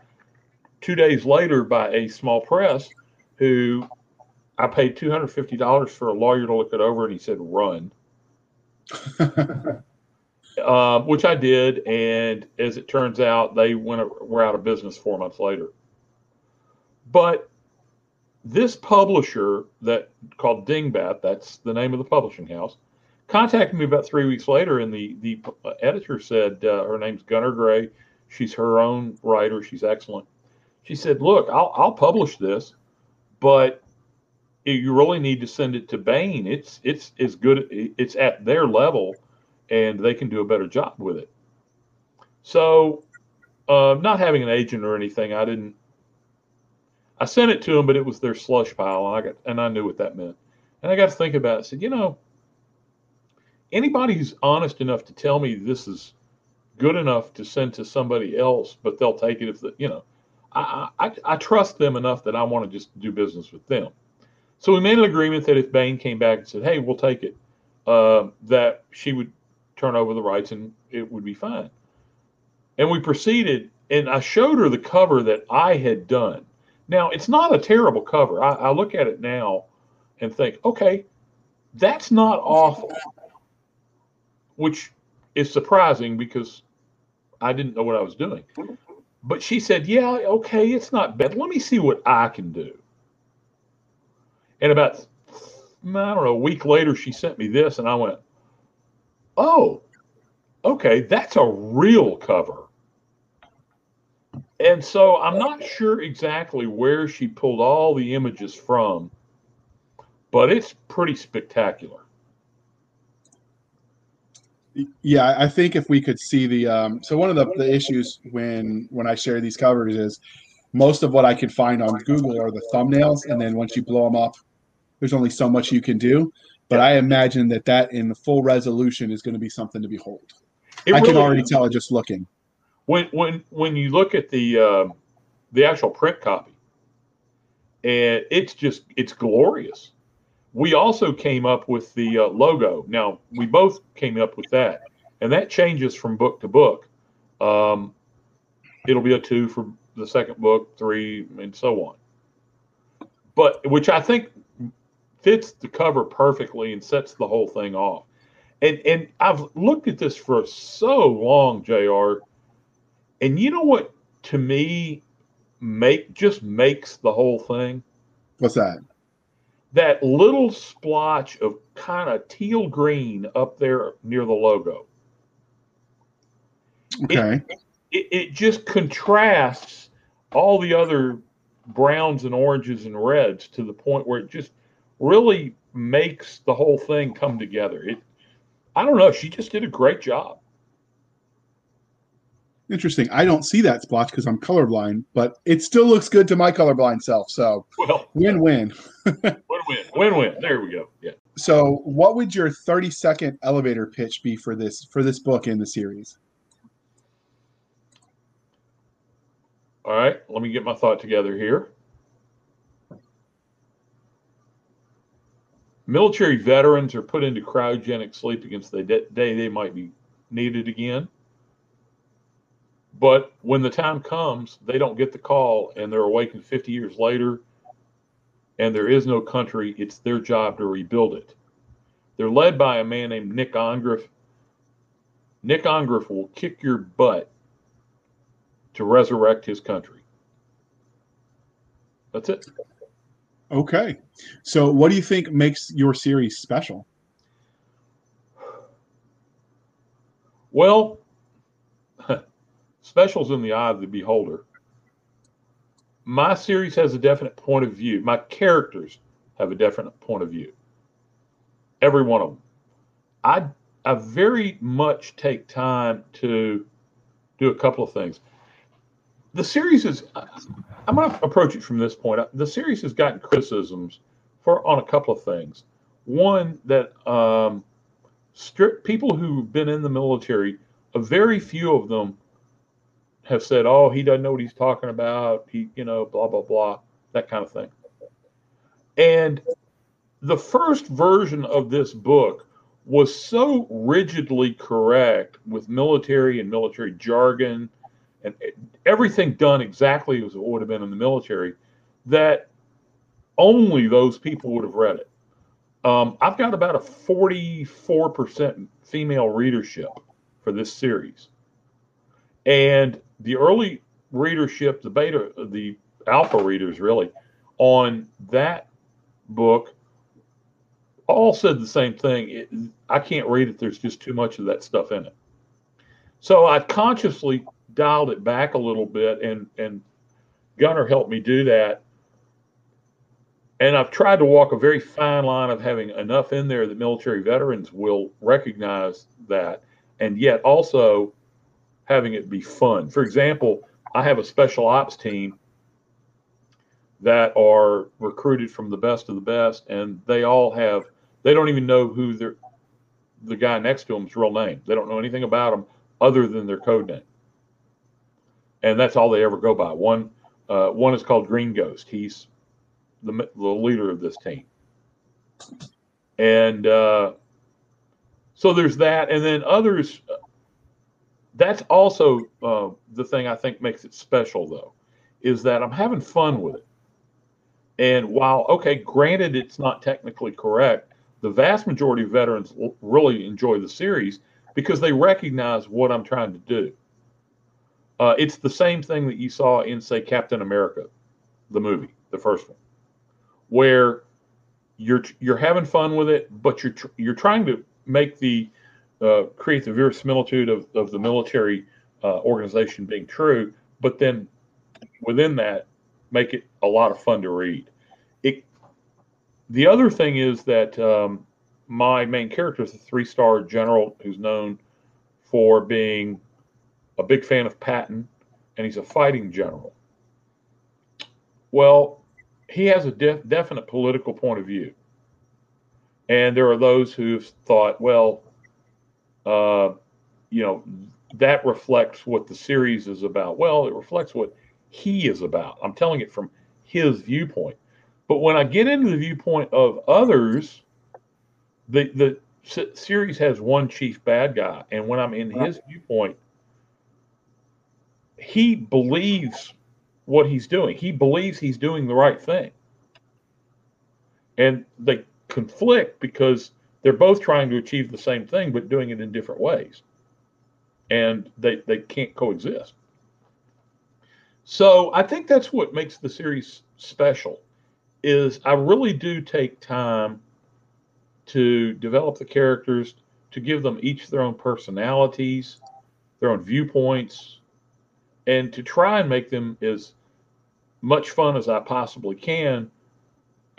two days later by a small press who I paid $250 for a lawyer to look it over and he said, run, uh, [LAUGHS] which I did. And as it turns out, they went, were out of business four months later. But this publisher that called Dingbat, that's the name of the publishing house, contacted me about three weeks later, and the the editor said uh, her name's Gunnar Grey. She's her own writer. She's excellent. She said, "Look, I'll I'll publish this, but you really need to send it to Baen. It's it's as good. It's at their level, and they can do a better job with it." So, uh, not having an agent or anything, I didn't. I sent it to them, but it was their slush pile, and I got and I knew what that meant. And I got to think about it. I said, you know, anybody who's honest enough to tell me this is good enough to send to somebody else, but they'll take it if the, you know, I, I, I trust them enough that I want to just do business with them. So we made an agreement that if Baen came back and said, "Hey, we'll take it," uh, that she would turn over the rights and it would be fine. And we proceeded, and I showed her the cover that I had done. Now it's not a terrible cover. I, I look at it now and think, okay, that's not awful, which is surprising because I didn't know what I was doing. But she said, yeah, okay, it's not bad. Let me see what I can do. And about, mm, I don't know, a week later, she sent me this, and I went, oh, okay, that's a real cover. And so I'm not sure exactly where she pulled all the images from, but it's pretty spectacular. Yeah, I think if we could see the um, so one of the, the issues when when I share these covers is most of what I could find on Google are the thumbnails, and then once you blow them up, there's only so much you can do. But I imagine that that in full resolution is going to be something to behold. It I really can already tell just looking. When when when you look at the uh, the actual print copy, and it's just it's glorious. We also came up with the uh, logo. Now we both came up with that, and that changes from book to book. Um, it'll be a two for the second book, three, and so on. But which I think fits the cover perfectly and sets the whole thing off. And and I've looked at this for so long, Jr. And you know what to me make just makes the whole thing? What's that? That little splotch of kind of teal green up there near the logo. Okay. It, it, it just contrasts all the other browns and oranges and reds to the point where it just really makes the whole thing come together. It, I don't know. She just did a great job. Interesting. I don't see that splotch because I'm colorblind, but it still looks good to my colorblind self. So well, win-win. [LAUGHS] win-win. Win-win. There we go. Yeah. So, what would your 30 second elevator pitch be for this for this book in the series? All right, let me get my thought together here. Military veterans are put into cryogenic sleep against the day they might be needed again. But when the time comes, they don't get the call and they're awakened 50 years later and there is no country. It's their job to rebuild it. They're led by a man named Nick Ongriff. Nick Ongriff will kick your butt to resurrect his country. That's it. Okay. So, what do you think makes your series special? Well, special's in the eye of the beholder. My series has a definite point of view. My characters have a definite point of view. Every one of them. I I very much take time to do a couple of things the series is i'm going to approach it from this point the series has gotten criticisms for on a couple of things one that um, strict people who've been in the military a very few of them have said oh he doesn't know what he's talking about he you know blah blah blah that kind of thing and the first version of this book was so rigidly correct with military and military jargon and everything done exactly as it would have been in the military, that only those people would have read it. Um, I've got about a 44% female readership for this series. And the early readership, the beta, the alpha readers really, on that book all said the same thing. It, I can't read it. There's just too much of that stuff in it. So I consciously dialed it back a little bit, and and Gunnar helped me do that. And I've tried to walk a very fine line of having enough in there that military veterans will recognize that, and yet also having it be fun. For example, I have a special ops team that are recruited from the best of the best, and they all have they don't even know who the the guy next to them's real name. They don't know anything about him other than their code name, and that's all they ever go by. One uh, one is called Green Ghost. He's the, the leader of this team, and uh, so there's that, and then others. That's also uh, the thing I think makes it special, though, is that I'm having fun with it. And while okay, granted, it's not technically correct, the vast majority of veterans really enjoy the series because they recognize what I'm trying to do. Uh, it's the same thing that you saw in, say, Captain America, the movie, the first one, where you're you're having fun with it, but you're tr- you're trying to make the uh, create the verisimilitude of, of the military uh, organization being true, but then within that, make it a lot of fun to read. It the other thing is that um, my main character is a three star general who's known for being a big fan of Patton, and he's a fighting general. Well, he has a def- definite political point of view. And there are those who've thought, well, uh, you know, that reflects what the series is about. Well, it reflects what he is about. I'm telling it from his viewpoint. But when I get into the viewpoint of others, the the series has one chief bad guy, and when I'm in his viewpoint, he believes what he's doing. He believes he's doing the right thing, and they conflict because they're both trying to achieve the same thing, but doing it in different ways, and they they can't coexist. So I think that's what makes the series special is I really do take time to develop the characters, to give them each their own personalities, their own viewpoints, and to try and make them as much fun as I possibly can,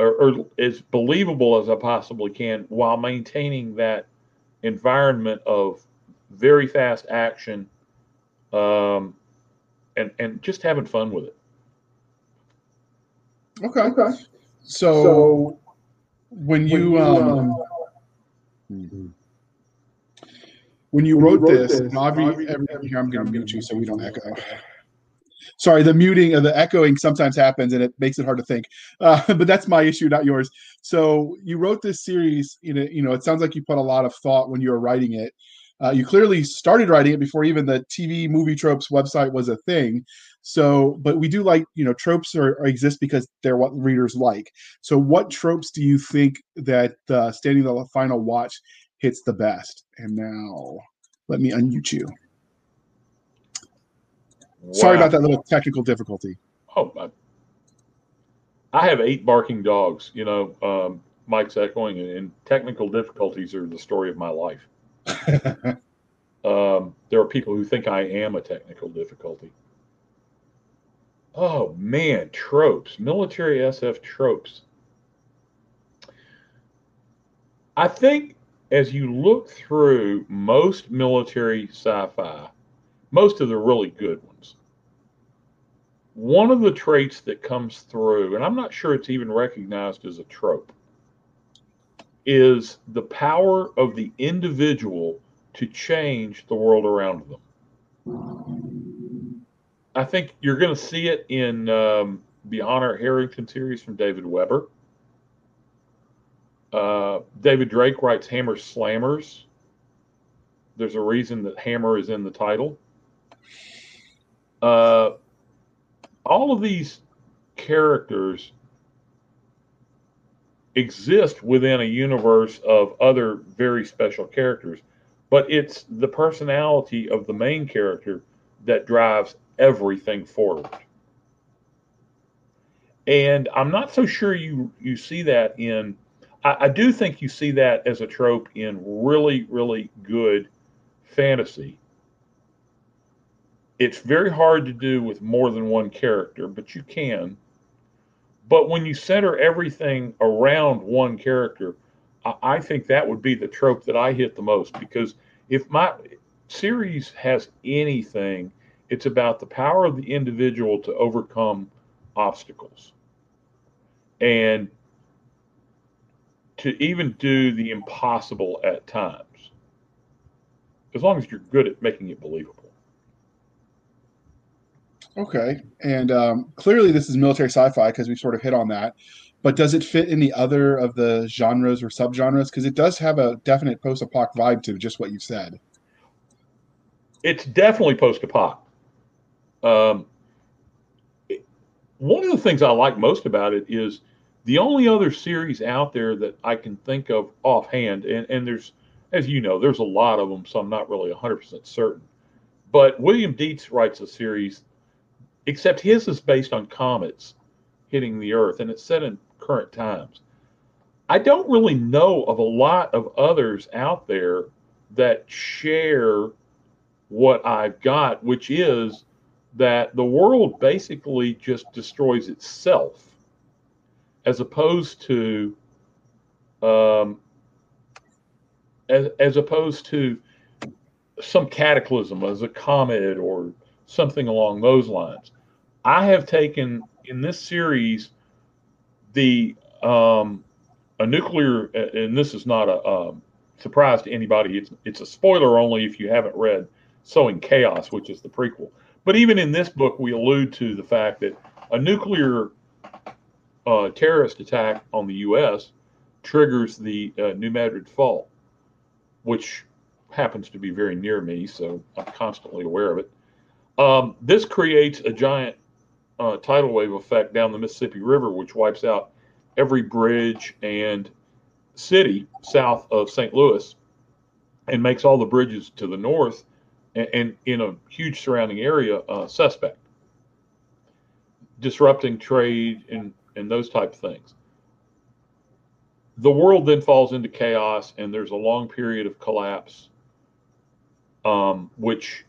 or, or as believable as I possibly can, while maintaining that environment of very fast action, um, and and just having fun with it. Okay. Okay. So, so when you, when you um, um mm-hmm. when you when wrote, wrote this, this every, every, every, here I'm going to mute you so we don't echo. Sorry, the muting of the echoing sometimes happens and it makes it hard to think. Uh, [LAUGHS] but that's my issue, not yours. So you wrote this series. You know, you know, it sounds like you put a lot of thought when you were writing it. Uh, you clearly started writing it before even the TV movie tropes website was a thing. So, but we do like, you know, tropes are, are exist because they're what readers like. So, what tropes do you think that uh, Standing the Final Watch hits the best? And now, let me unmute you. Wow. Sorry about that little technical difficulty. Oh, I, I have eight barking dogs. You know, um, Mike's echoing, and technical difficulties are the story of my life. [LAUGHS] um, there are people who think I am a technical difficulty. Oh man, tropes, military SF tropes. I think as you look through most military sci fi, most of the really good ones, one of the traits that comes through, and I'm not sure it's even recognized as a trope, is the power of the individual to change the world around them. I think you're going to see it in um, the Honor Harrington series from David Weber. Uh, David Drake writes Hammer's Slammers. There's a reason that Hammer is in the title. Uh, all of these characters exist within a universe of other very special characters, but it's the personality of the main character that drives everything forward. And I'm not so sure you you see that in. I, I do think you see that as a trope in really really good fantasy. It's very hard to do with more than one character, but you can. But when you center everything around one character, I, I think that would be the trope that I hit the most because if my series has anything it's about the power of the individual to overcome obstacles and to even do the impossible at times. as long as you're good at making it believable. Okay, and um, clearly this is military sci-fi because we sort of hit on that. But does it fit in the other of the genres or subgenres? Because it does have a definite post-apoc vibe to just what you said. It's definitely post-apoc. Um, one of the things I like most about it is the only other series out there that I can think of offhand, and, and there's, as you know, there's a lot of them, so I'm not really 100% certain. But William Dietz writes a series, except his is based on comets hitting the Earth, and it's set in current times. I don't really know of a lot of others out there that share what I've got, which is that the world basically just destroys itself as opposed to um, as, as opposed to some cataclysm as a comet or something along those lines. I have taken in this series the um, a nuclear, and this is not a um, surprise to anybody. It's it's a spoiler only if you haven't read Sowing Chaos, which is the prequel. But even in this book, we allude to the fact that a nuclear uh, terrorist attack on the U.S. triggers the uh, New Madrid Fault, which happens to be very near me, so I'm constantly aware of it. Um, this creates a giant uh, tidal wave effect down the Mississippi River, which wipes out every bridge and city south of St. Louis and makes all the bridges to the north and, and in a huge surrounding area uh, suspect, disrupting trade and and those type of things. The world then falls into chaos, and there's a long period of collapse, um, which,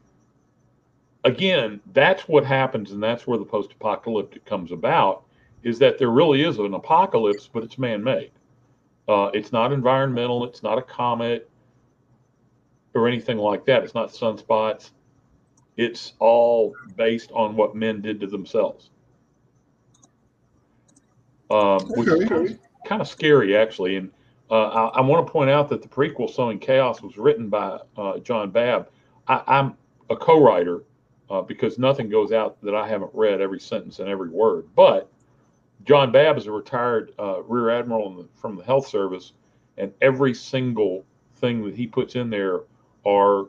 again, that's what happens, and that's where the post-apocalyptic comes about. Is that there really is an apocalypse, but it's man-made. Uh, it's not environmental. It's not a comet or anything like that. It's not sunspots. It's all based on what men did to themselves um, which okay. is kind of scary actually. And uh, I, I want to point out that the prequel "Sowing Chaos" was written by uh, John Babb. I, am a co-writer uh, because nothing goes out that I haven't read every sentence and every word. But John Babb is a retired uh, rear admiral the, from the health service, and every single thing that he puts in there are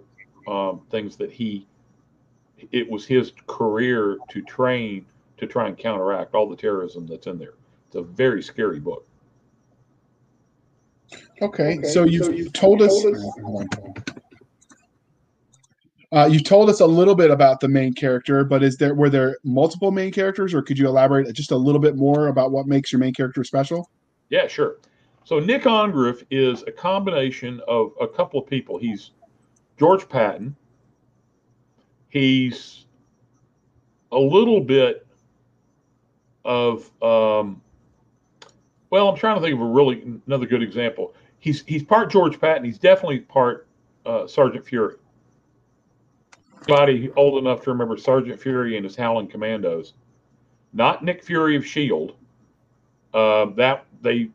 um, things that he it was his career to train to try and counteract all the terrorism that's in there. It's a very scary book. Okay, okay. so you've, so you've told, told us. us uh, you've told us a little bit about the main character, but is there were there multiple main characters, or could you elaborate just a little bit more about what makes your main character special? Yeah, sure. So Nick Ongriff is a combination of a couple of people. He's George Patton. He's a little bit of um, well, I'm trying to think of a really another good example. He's he's part George Patton. He's definitely part uh, Sergeant Fury. Anybody old enough to remember Sergeant Fury and his Howling Commandos? Not Nick Fury of Shield. Uh, that they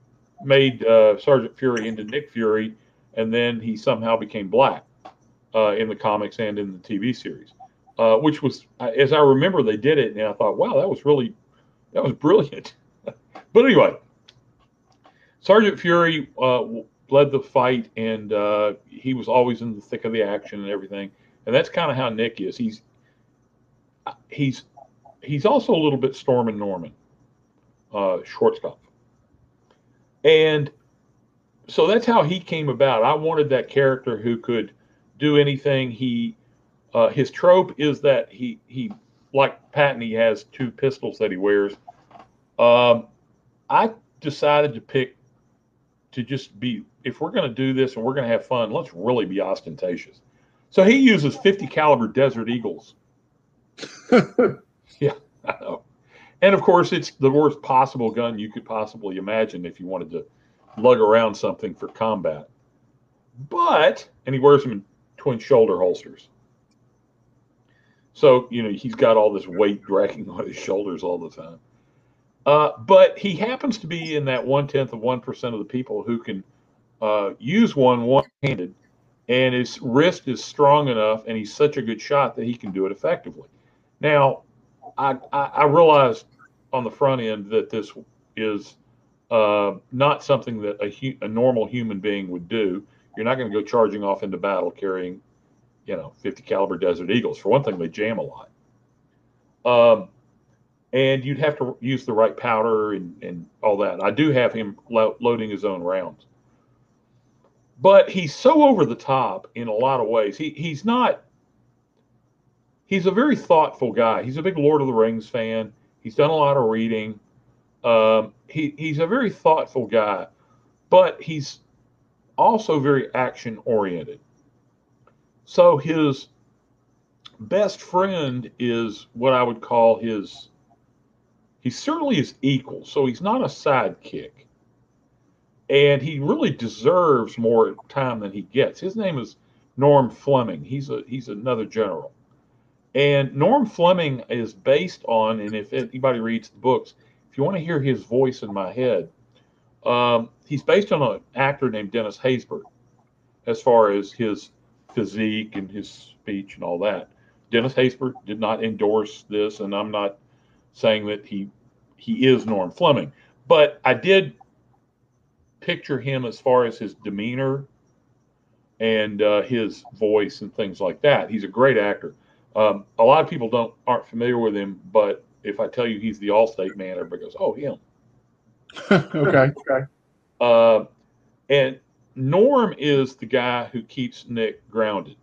made uh, Sergeant Fury into Nick Fury, and then he somehow became black uh, in the comics and in the TV series, uh, which was, as I remember, they did it, and I thought, wow, that was really, that was brilliant. [LAUGHS] but anyway, Sergeant Fury uh, led the fight, and uh, he was always in the thick of the action and everything. And that's kind of how Nick is. He's he's he's also a little bit Stormin' Norman, uh, Schwarzkopf. And so that's how he came about. I wanted that character who could do anything. He uh, his trope is that he he like Patton. He has two pistols that he wears. Um, I decided to pick to just be if we're going to do this and we're going to have fun, let's really be ostentatious. So he uses 50 caliber Desert Eagles. [LAUGHS] yeah, I know. And of course, it's the worst possible gun you could possibly imagine if you wanted to lug around something for combat. But, and he wears them in twin shoulder holsters. So, you know, he's got all this weight dragging [LAUGHS] on his shoulders all the time. Uh, but he happens to be in that one tenth of one percent of the people who can uh, use one one handed and his wrist is strong enough, and he's such a good shot that he can do it effectively. Now, I, I, I realized on the front end that this is uh, not something that a, hu- a normal human being would do. You're not going to go charging off into battle carrying, you know, 50 caliber Desert Eagles. For one thing, they jam a lot. Um, and you'd have to use the right powder and, and all that. I do have him lo- loading his own rounds, but he's so over the top in a lot of ways. He he's not. He's a very thoughtful guy. He's a big Lord of the Rings fan. He's done a lot of reading. Um, he he's a very thoughtful guy, but he's also very action oriented. So his best friend is what I would call his He certainly is equal, so he's not a sidekick. And he really deserves more time than he gets. His name is Norm Fleming. He's a he's another general. And Norm Fleming is based on, and if anybody reads the books, if you want to hear his voice in my head, um, he's based on an actor named Dennis Haysbert, as far as his physique and his speech and all that. Dennis Haysbert did not endorse this, and I'm not saying that he he is Norm Fleming, but I did picture him as far as his demeanor and uh, his voice and things like that. He's a great actor. Um, a lot of people don't aren't familiar with him, but if I tell you he's the Allstate man, everybody goes, "Oh, him." [LAUGHS] okay. Okay. Uh, and Norm is the guy who keeps Nick grounded.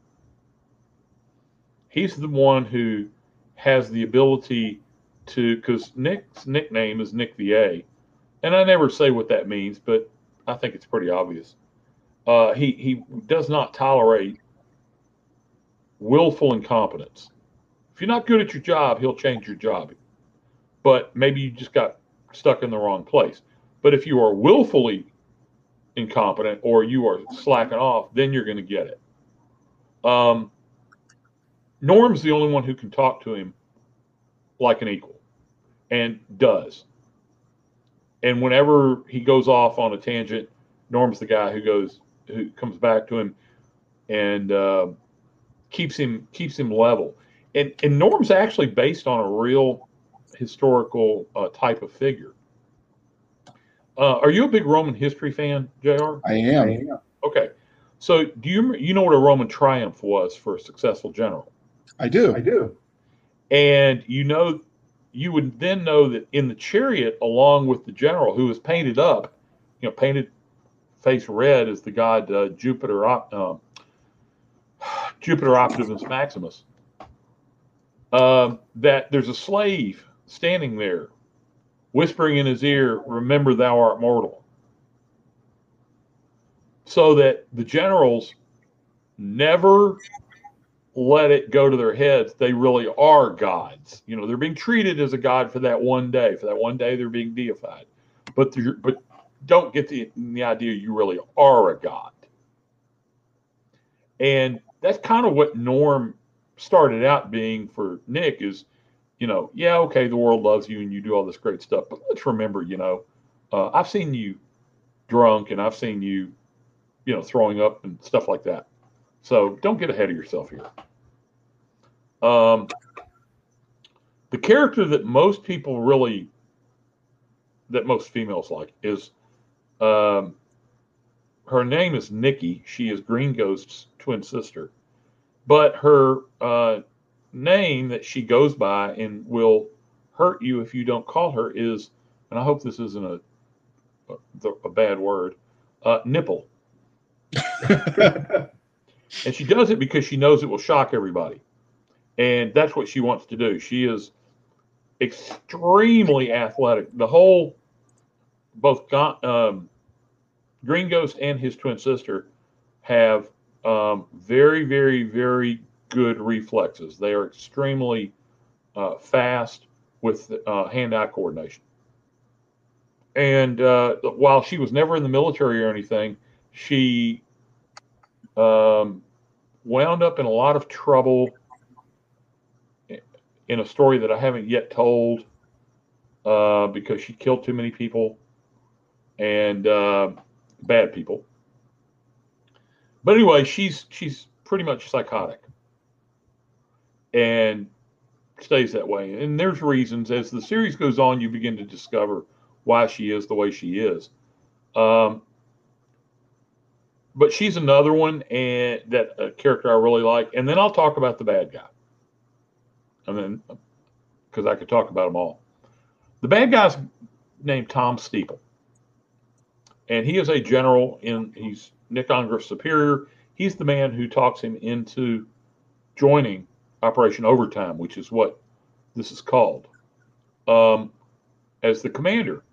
He's the one who has the ability to because Nick's nickname is Nick the A, and I never say what that means, but I think it's pretty obvious. Uh, he he does not tolerate willful incompetence. If you're not good at your job, he'll change your job. But maybe you just got stuck in the wrong place. But if you are willfully incompetent or you are slacking off, then you're going to get it. Um, Norm's the only one who can talk to him like an equal and does. And whenever he goes off on a tangent, Norm's the guy who goes who comes back to him and uh, keeps him keeps him level. And and Norm's actually based on a real historical uh, type of figure. Uh, are you a big Roman history fan, JR? I am. Okay, so do you you know what a Roman triumph was for a successful general? I do. I do. And you know you would then know that in the chariot, along with the general who was painted up, you know, painted face red as the god uh, Jupiter, uh, [SIGHS] Jupiter Optimus Maximus, uh, that there's a slave standing there whispering in his ear, Remember, thou art mortal. So that the generals never let it go to their heads. They really are gods. You know they're being treated as a god for that one day. For that one day they're being deified. But but don't get the, the idea you really are a god. And that's kind of what norm started out being for nick is you know yeah okay the world loves you and you do all this great stuff but let's remember you know uh, i've seen you drunk and i've seen you you know throwing up and stuff like that so don't get ahead of yourself here. Um, the character that most people really, that most females like is, um, her name is Nikki. She is Green Ghost's twin sister, but her uh, name that she goes by and will hurt you if you don't call her is, and I hope this isn't a a, a bad word, uh, nipple. [LAUGHS] And she does it because she knows it will shock everybody. And that's what she wants to do. She is extremely athletic. The whole, both um, Green Ghost and his twin sister have um, very, very, very good reflexes. They are extremely uh, fast with uh, hand eye coordination. And uh, while she was never in the military or anything, she um, wound up in a lot of trouble in a story that I haven't yet told uh, because she killed too many people and uh, bad people. but anyway, she's she's pretty much psychotic, and stays that way. And there's reasons as the series goes on, you begin to discover why she is the way she is. Um, but she's another one, and that a character I really like. And then I'll talk about the bad guy, and then because I could talk about them all. The bad guy's named Tom Steeple, and he is a general in. He's Nick Ongraff's superior. He's the man who talks him into joining Operation Overtime, which is what this is called, um, as the commander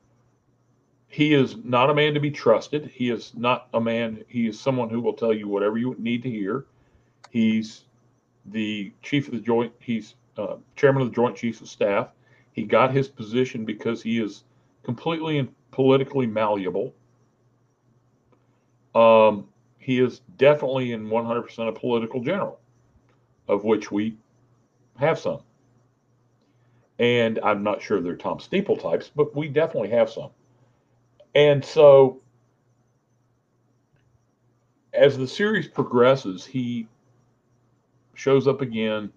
he is not a man to be trusted. He is not a man, he is someone who will tell you whatever you need to hear. He's the chief of the joint, he's uh, chairman of the Joint Chiefs of Staff. He got his position because he is completely and politically malleable. Um, he is definitely in 100% a political general, of which we have some. And I'm not sure they're Tom Steeple types, but we definitely have some. And so as the series progresses, he shows up again,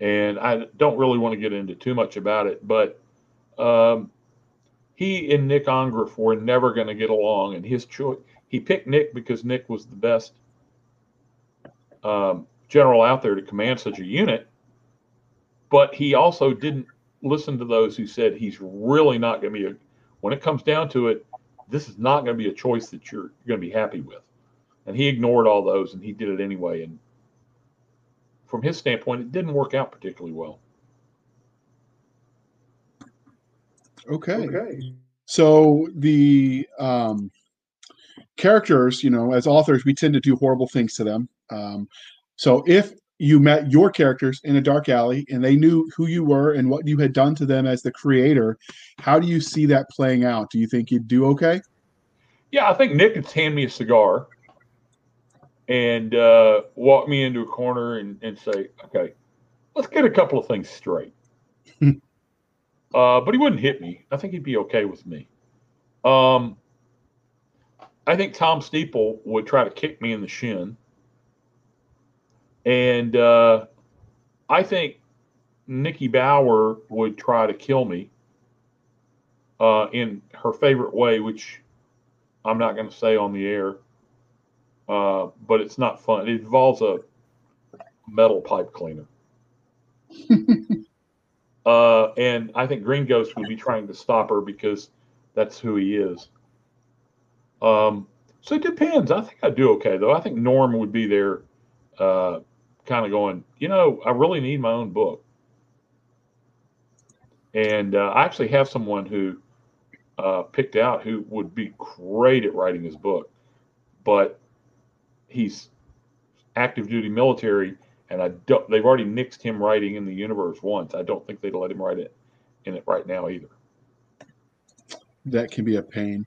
and I don't really want to get into too much about it, but um, he and Nick Ongraff were never going to get along, and his choice he picked Nick because Nick was the best um, general out there to command such a unit, but he also didn't listen to those who said he's really not going to be a. When it comes down to it, this is not going to be a choice that you're going to be happy with. And he ignored all those and he did it anyway. And from his standpoint, it didn't work out particularly well. Okay. okay. So the um, characters, you know, as authors, we tend to do horrible things to them. Um, so if you met your characters in a dark alley and they knew who you were and what you had done to them as the creator. How do you see that playing out? Do you think you'd do okay? Yeah i think nick would hand me a cigar and uh, walk me into a corner and, and say okay let's get a couple of things straight. [LAUGHS] Uh, but he wouldn't hit me. I think he'd be okay with me. Um, i think tom steeple would try to kick me in the shin and uh, I think Nikki Bauer would try to kill me uh, in her favorite way, which I'm not going to say on the air, uh, but it's not fun. It involves a metal pipe cleaner. [LAUGHS] uh, and I think Green Ghost would be trying to stop her because that's who he is. Um, so it depends. I think I'd do okay, though. I think Norm would be there uh, kind of going, you know, I really need my own book. And uh, I actually have someone who uh, picked out who would be great at writing his book, but he's active duty military, and I don't. They've already nixed him writing in the universe once. I don't think they'd let him write it in it right now either. That can be a pain.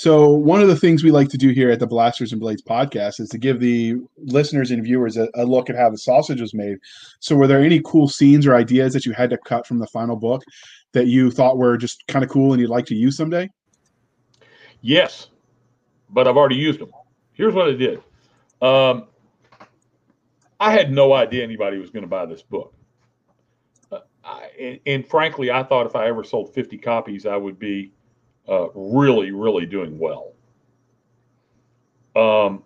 So one of the things we like to do here at the Blasters and Blades podcast is to give the listeners and viewers a, a, look at how the sausage was made. So were there any cool scenes or ideas that you had to cut from the final book that you thought were just kind of cool and you'd like to use someday? Yes, but I've already used them. Here's what I did. Um, I had no idea anybody was going to buy this book. Uh, I, and, and frankly, I thought if I ever sold 50 copies, I would be uh, really, really doing well. Um,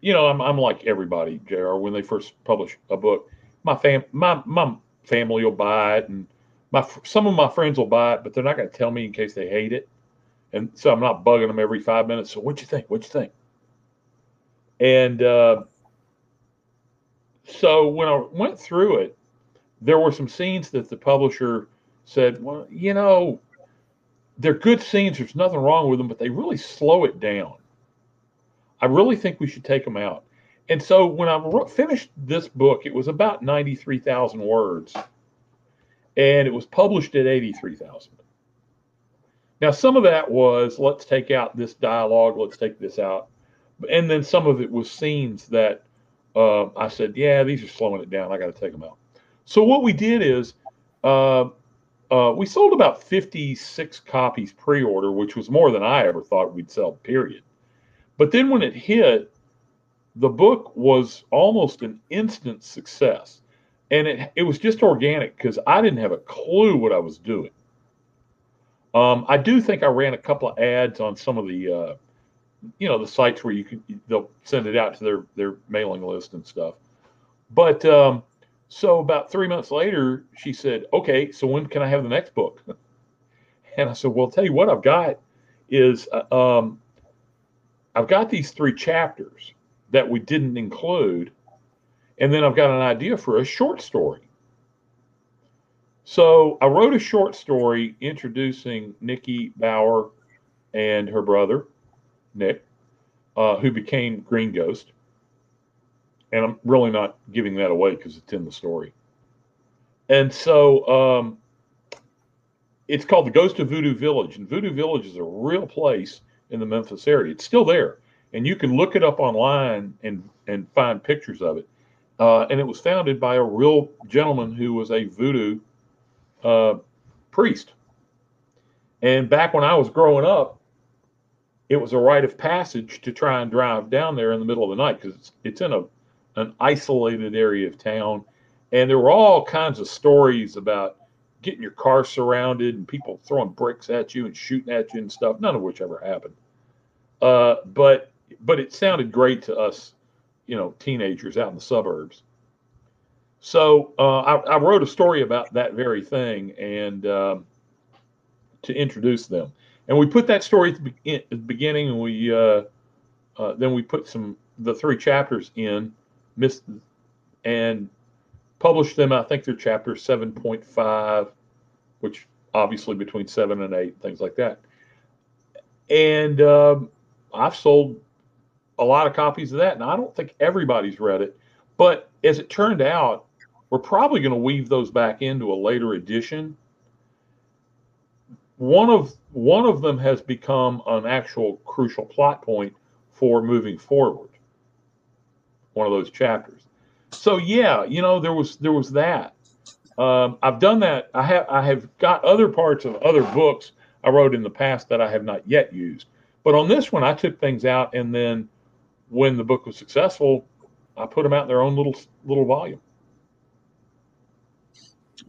you know, I'm, I'm like everybody, JR When they first publish a book, my fam, my my family will buy it, and my some of my friends will buy it, but they're not going to tell me in case they hate it, and so I'm not bugging them every five minutes. So, what you think? What you think? And uh, so when I went through it, there were some scenes that the publisher said, "Well, you know, they're good scenes. There's nothing wrong with them, but they really slow it down. I really think we should take them out. And so when I finished this book, it was about 93,000 words, and it was published at 83,000. Now, some of that was let's take out this dialogue, let's take this out. And then some of it was scenes that uh, I said, yeah, these are slowing it down. I got to take them out. So what we did is uh, uh, we sold about 56 copies pre-order, which was more than I ever thought we'd sell. Period. But then when it hit, the book was almost an instant success. And it, it was just organic because I didn't have a clue what I was doing. Um, I do think I ran a couple of ads on some of the, uh, you know, the sites where you can they'll send it out to their their mailing list and stuff. But um, so about three months later, she said, "Okay, so when can I have the next book?" [LAUGHS] And I said, "Well, I'll tell you what I've got is uh, um, I've got these three chapters that we didn't include, and then I've got an idea for a short story." So I wrote a short story introducing Nikki Bauer and her brother, Nick, uh, who became Green Ghost. And I'm really not giving that away because it's in the story. And so um, it's called the Ghost of Voodoo Village. And Voodoo Village is a real place in the Memphis area. It's still there. And you can look it up online and, and find pictures of it. Uh, and it was founded by a real gentleman who was a voodoo uh, priest. And back when I was growing up, it was a rite of passage to try and drive down there in the middle of the night because it's, it's in a an isolated area of town, and there were all kinds of stories about getting your car surrounded and people throwing bricks at you and shooting at you and stuff. None of which ever happened. Uh, but but it sounded great to us, you know, teenagers out in the suburbs. So uh, I, I, wrote a story about that very thing and um, to introduce them. And we put that story at the, beginning, and we uh, uh, then we put some the three chapters in, missed and published them. I think they're chapter seven point five, which obviously between seven and eight, things like that. And um, I've sold a lot of copies of that, and I don't think everybody's read it. But as it turned out, we're probably going to weave those back into a later edition. One of one of them has become an actual crucial plot point for moving forward. One of those chapters. So yeah, you know there was there was that. Um, I've done that. I have I have got other parts of other books I wrote in the past that I have not yet used. But on this one, I took things out, and then when the book was successful, I put them out in their own little little volume.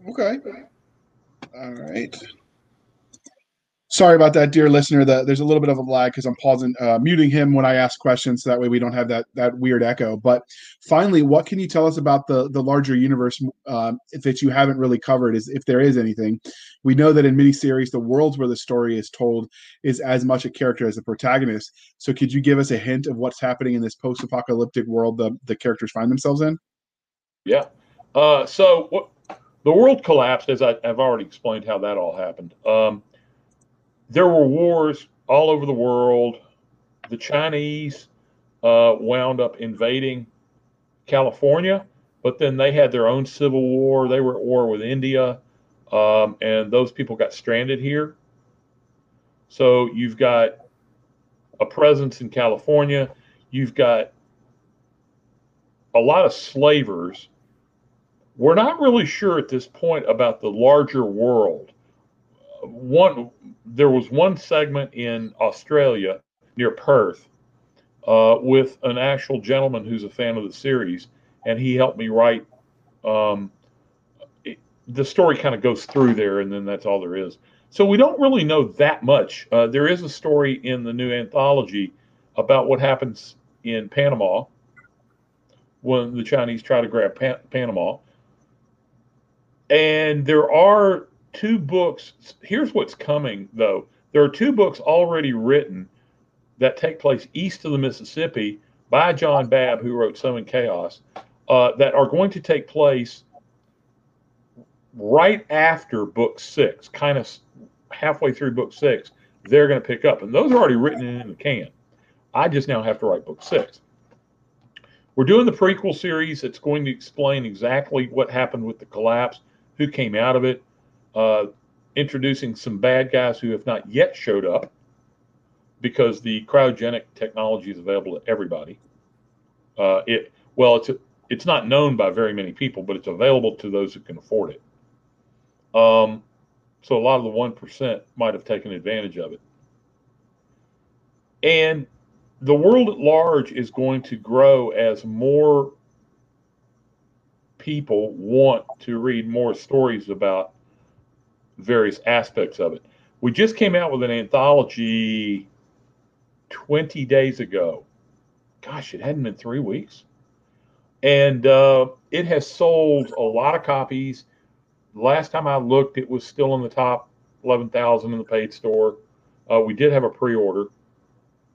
Okay. All right. Sorry about that, dear listener. The, there's a little bit of a lag because I'm pausing, uh, muting him when I ask questions, so that way we don't have that that weird echo. But finally, what can you tell us about the the larger universe uh, that you haven't really covered? Is if there is anything, we know that in miniseries, the worlds where the story is told is as much a character as the protagonist. So, could you give us a hint of what's happening in this post-apocalyptic world the the characters find themselves in? Yeah. Uh, so what the world collapsed, as I, have already explained how that all happened. Um, there were wars all over the world. The Chinese uh, wound up invading California, but then they had their own civil war. They were at war with India, um, and those people got stranded here. So you've got a presence in California. You've got a lot of slavers we're not really sure at this point about the larger world. One, there was one segment in Australia near Perth uh, with an actual gentleman who's a fan of the series, and he helped me write. Um, it, the story kind of goes through there, and then that's all there is. So we don't really know that much. Uh, there is a story in the new anthology about what happens in Panama when the Chinese try to grab Pan- Panama. And there are two books. Here's what's coming, though. There are two books already written that take place east of the Mississippi by John Babb, who wrote Sowing Chaos, uh, that are going to take place right after book six, kind of halfway through book six. They're going to pick up, and those are already written in the can. I just now have to write book six. We're doing the prequel series. It's going to explain exactly what happened with the collapse who came out of it, uh, introducing some bad guys who have not yet showed up because the cryogenic technology is available to everybody. Uh, it well, it's it's not known by very many people, but it's available to those who can afford it. Um, so a lot of the one percent might have taken advantage of it. And the world at large is going to grow as more people want to read more stories about various aspects of it. We just came out with an anthology 20 days ago. Gosh, it hadn't been three weeks. And uh, it has sold a lot of copies. Last time I looked, it was still in the top 11,000 in the paid store. Uh, we did have a pre order,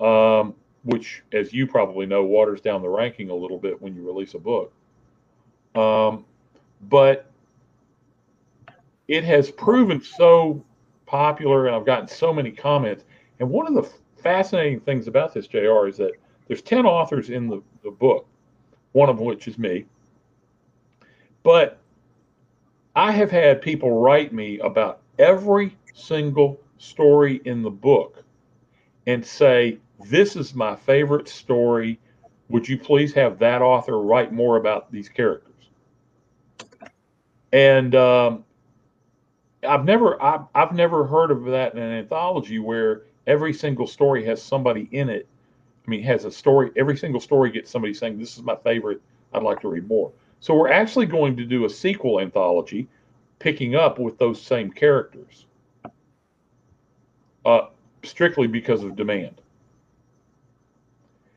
um, which, as you probably know, waters down the ranking a little bit when you release a book. Um, but it has proven so popular, and I've gotten so many comments. And one of the fascinating things about this, JR, is that there's 10 authors in the, the book, one of which is me. But I have had people write me about every single story in the book and say, This is my favorite story. Would you please have that author write more about these characters? And um, I've never I've, I've never heard of that in an anthology where every single story has somebody in it. I mean, has a story. Every single story gets somebody saying, "This is my favorite. I'd like to read more." So we're actually going to do a sequel anthology, picking up with those same characters, uh, strictly because of demand.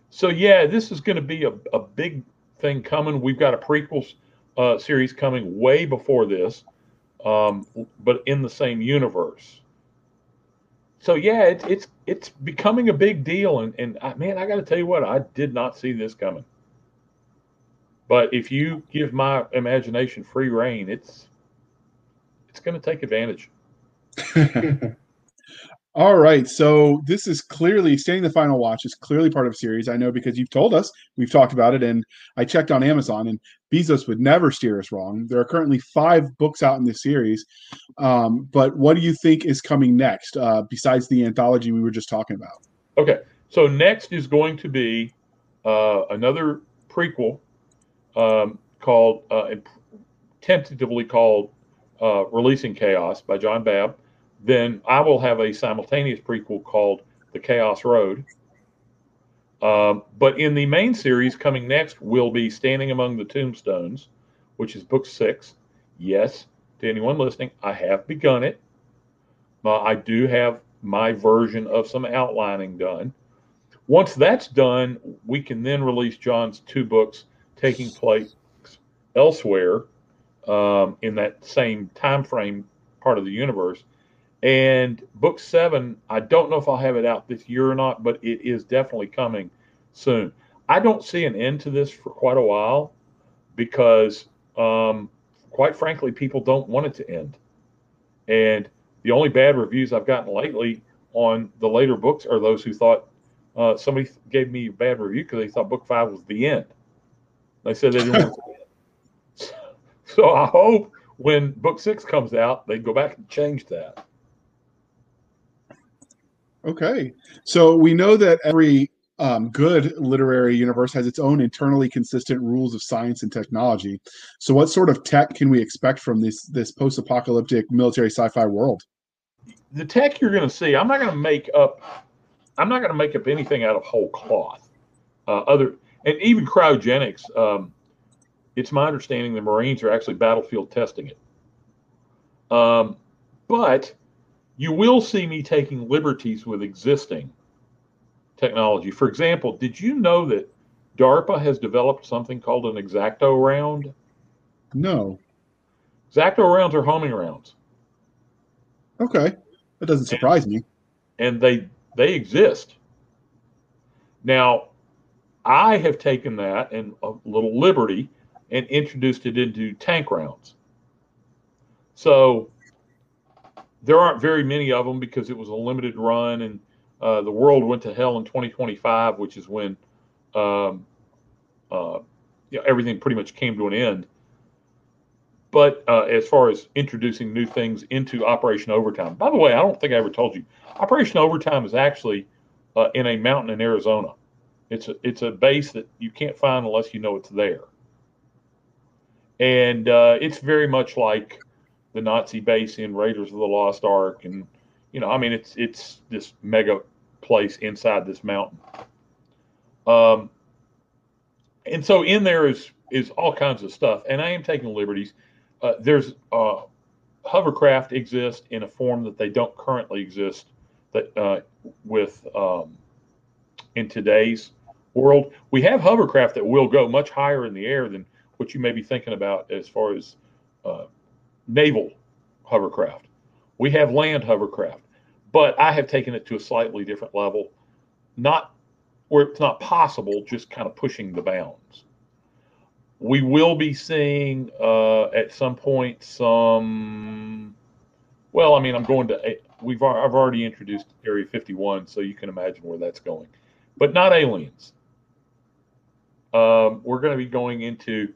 So yeah, this is going to be a, a big thing coming. We've got a prequel uh, series coming way before this, um, but in the same universe. So yeah, it's it's it's becoming a big deal, and and I, man, I got to tell you what, I did not see this coming. But if you give my imagination free rein, it's it's going to take advantage. [LAUGHS] All right. So this is clearly staying the final watch is clearly part of a series. I know because you've told us, we've talked about it, and I checked on Amazon, and Bezos would never steer us wrong. There are currently five books out in this series. Um, but what do you think is coming next, uh, besides the anthology we were just talking about? Okay. So next is going to be uh, another prequel um, called, uh, tentatively called uh, Releasing Chaos by John Babb then I will have a simultaneous prequel called The Chaos Road. Um, but in the main series coming next will be Standing Among the Tombstones, which is book six. Yes, to anyone listening, I have begun it. Uh, I do have my version of some outlining done. Once that's done, we can then release John's two books taking place elsewhere um, in that same time frame part of the universe and book seven, I don't know if I'll have it out this year or not, but it is definitely coming soon. I don't see an end to this for quite a while because, um, quite frankly, people don't want it to end. And the only bad reviews I've gotten lately on the later books are those who thought uh, somebody gave me a bad review because they thought book five was the end. They said they didn't want it. [LAUGHS] So I hope when book six comes out, they go back and change that. Okay. So we know that every um, good literary universe has its own internally consistent rules of science and technology. So, what sort of tech can we expect from this this post apocalyptic military sci fi world? The tech you're going to see, I'm not going to make up. I'm not going to make up anything out of whole cloth. Uh, other and even cryogenics. Um, it's my understanding the Marines are actually battlefield testing it. Um, but you will see me taking liberties with existing technology. For example, did you know that DARPA has developed something called an exacto round? No. Exacto rounds are homing rounds. Okay. That doesn't surprise and, me. And they they exist. Now, I have taken that and a little liberty and introduced it into tank rounds. So there aren't very many of them because it was a limited run and uh, the world went to hell in 2025, which is when um, uh, you know, everything pretty much came to an end. But uh, as far as introducing new things into Operation Overtime, by the way, I don't think I ever told you, Operation Overtime is actually uh, in a mountain in Arizona. It's a, it's a base that you can't find unless you know it's there. And uh, it's very much like the Nazi base in Raiders of the Lost Ark, and you know, I mean, it's it's this mega place inside this mountain. Um, and so in there is is all kinds of stuff, and I am taking liberties. Uh, there's uh, hovercraft exist in a form that they don't currently exist that uh, with um, in today's world. We have hovercraft that will go much higher in the air than what you may be thinking about as far as uh, naval hovercraft. We have land hovercraft, but I have taken it to a slightly different level, not where it's not possible, just kind of pushing the bounds. We will be seeing uh, at some point some. Well, I mean, I'm going to. We've I've already introduced Area 51, so you can imagine where that's going, but not aliens. Um, we're going to be going into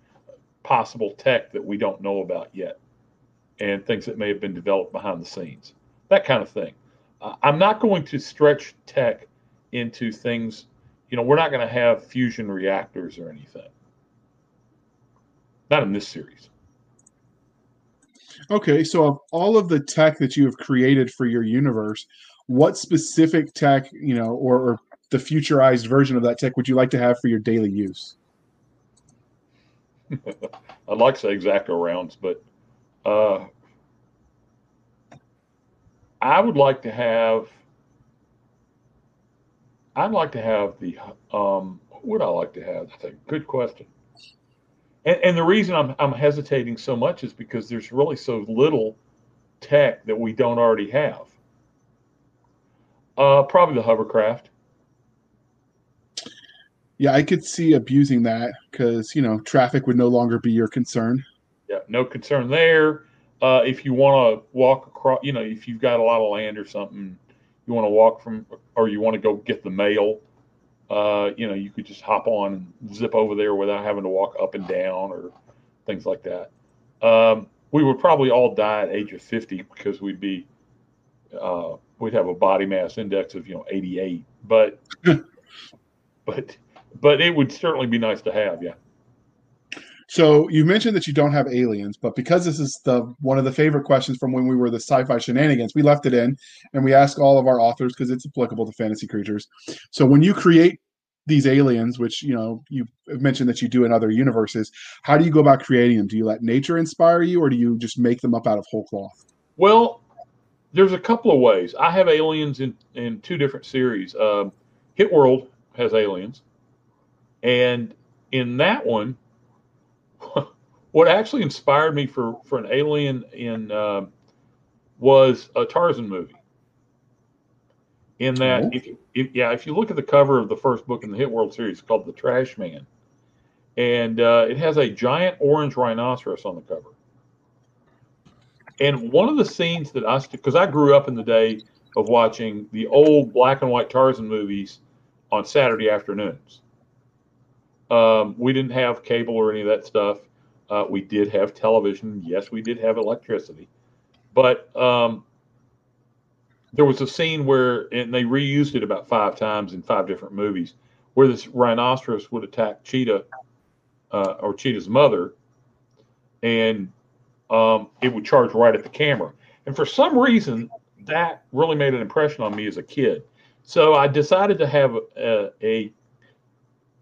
possible tech that we don't know about yet and things that may have been developed behind the scenes, that kind of thing. Uh, I'm not going to stretch tech into things, you know, we're not going to have fusion reactors or anything. Not in this series. Okay, so of all of the tech that you have created for your universe, what specific tech, you know, or, or the futurized version of that tech would you like to have for your daily use? [LAUGHS] I'd like to say exacto rounds, but uh, I would like to have. I'd like to have the. Um, what would I like to have? That's a good question. And, and the reason I'm, I'm hesitating so much is because there's really so little tech that we don't already have. Uh, probably the hovercraft. Yeah, I could see abusing that because you know traffic would no longer be your concern. Yeah, no concern there. Uh, if you want to walk across, you know, if you've got a lot of land or something, you want to walk from, or you want to go get the mail, uh, you know, you could just hop on and zip over there without having to walk up and down or things like that. Um, we would probably all die at age of 50 because we'd be, uh, we'd have a body mass index of, you know, 88, but, [LAUGHS] but, but it would certainly be nice to have. Yeah. So you mentioned that you don't have aliens, but because this is the one of the favorite questions from when we were the sci-fi shenanigans, we left it in and we ask all of our authors because it's applicable to fantasy creatures. So when you create these aliens, which you know you mentioned that you do in other universes, how do you go about creating them? Do you let nature inspire you, or do you just make them up out of whole cloth? Well, there's a couple of ways. I have aliens in in two different series. Um, Hit World has aliens, and in that one, what actually inspired me for for an alien in uh, was a Tarzan movie. In that, oh. if, if, yeah, if you look at the cover of the first book in the Hit World series, called The Trash Man, and uh, it has a giant orange rhinoceros on the cover. And one of the scenes that I, because I grew up in the day of watching the old black and white Tarzan movies on Saturday afternoons. Um, we didn't have cable or any of that stuff. Uh, we did have television. Yes, we did have electricity. But um, there was a scene where, and they reused it about five times in five different movies, where this rhinoceros would attack Cheetah uh, or Cheetah's mother, and um, it would charge right at the camera. And for some reason, that really made an impression on me as a kid. So I decided to have a, a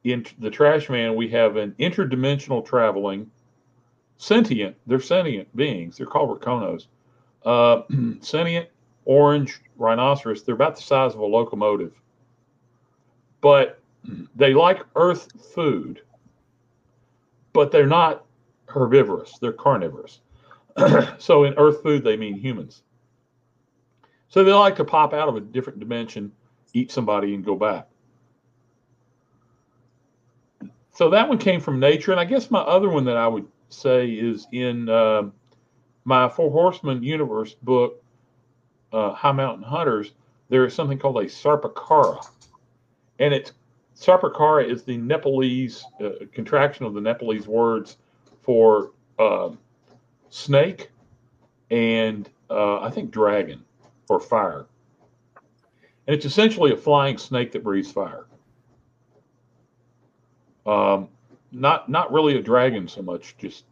in the trash man, we have an interdimensional traveling sentient, they're sentient beings. They're called Rakonos. Uh, [CLEARS THROAT] sentient orange rhinoceros. They're about the size of a locomotive, but they like earth food, but they're not herbivorous. They're carnivorous. [CLEARS THROAT] so in earth food, they mean humans. So they like to pop out of a different dimension, eat somebody, and go back so that one came from nature, and I guess my other one that I would say is in uh, my Four Horsemen universe book, uh, High Mountain Hunters. There is something called a Sarpakara, and it's Sarpakara is the Nepalese uh, contraction of the Nepalese words for um, snake and uh, I think dragon or fire, and it's essentially a flying snake that breathes fire. Um, not not really a dragon so much, just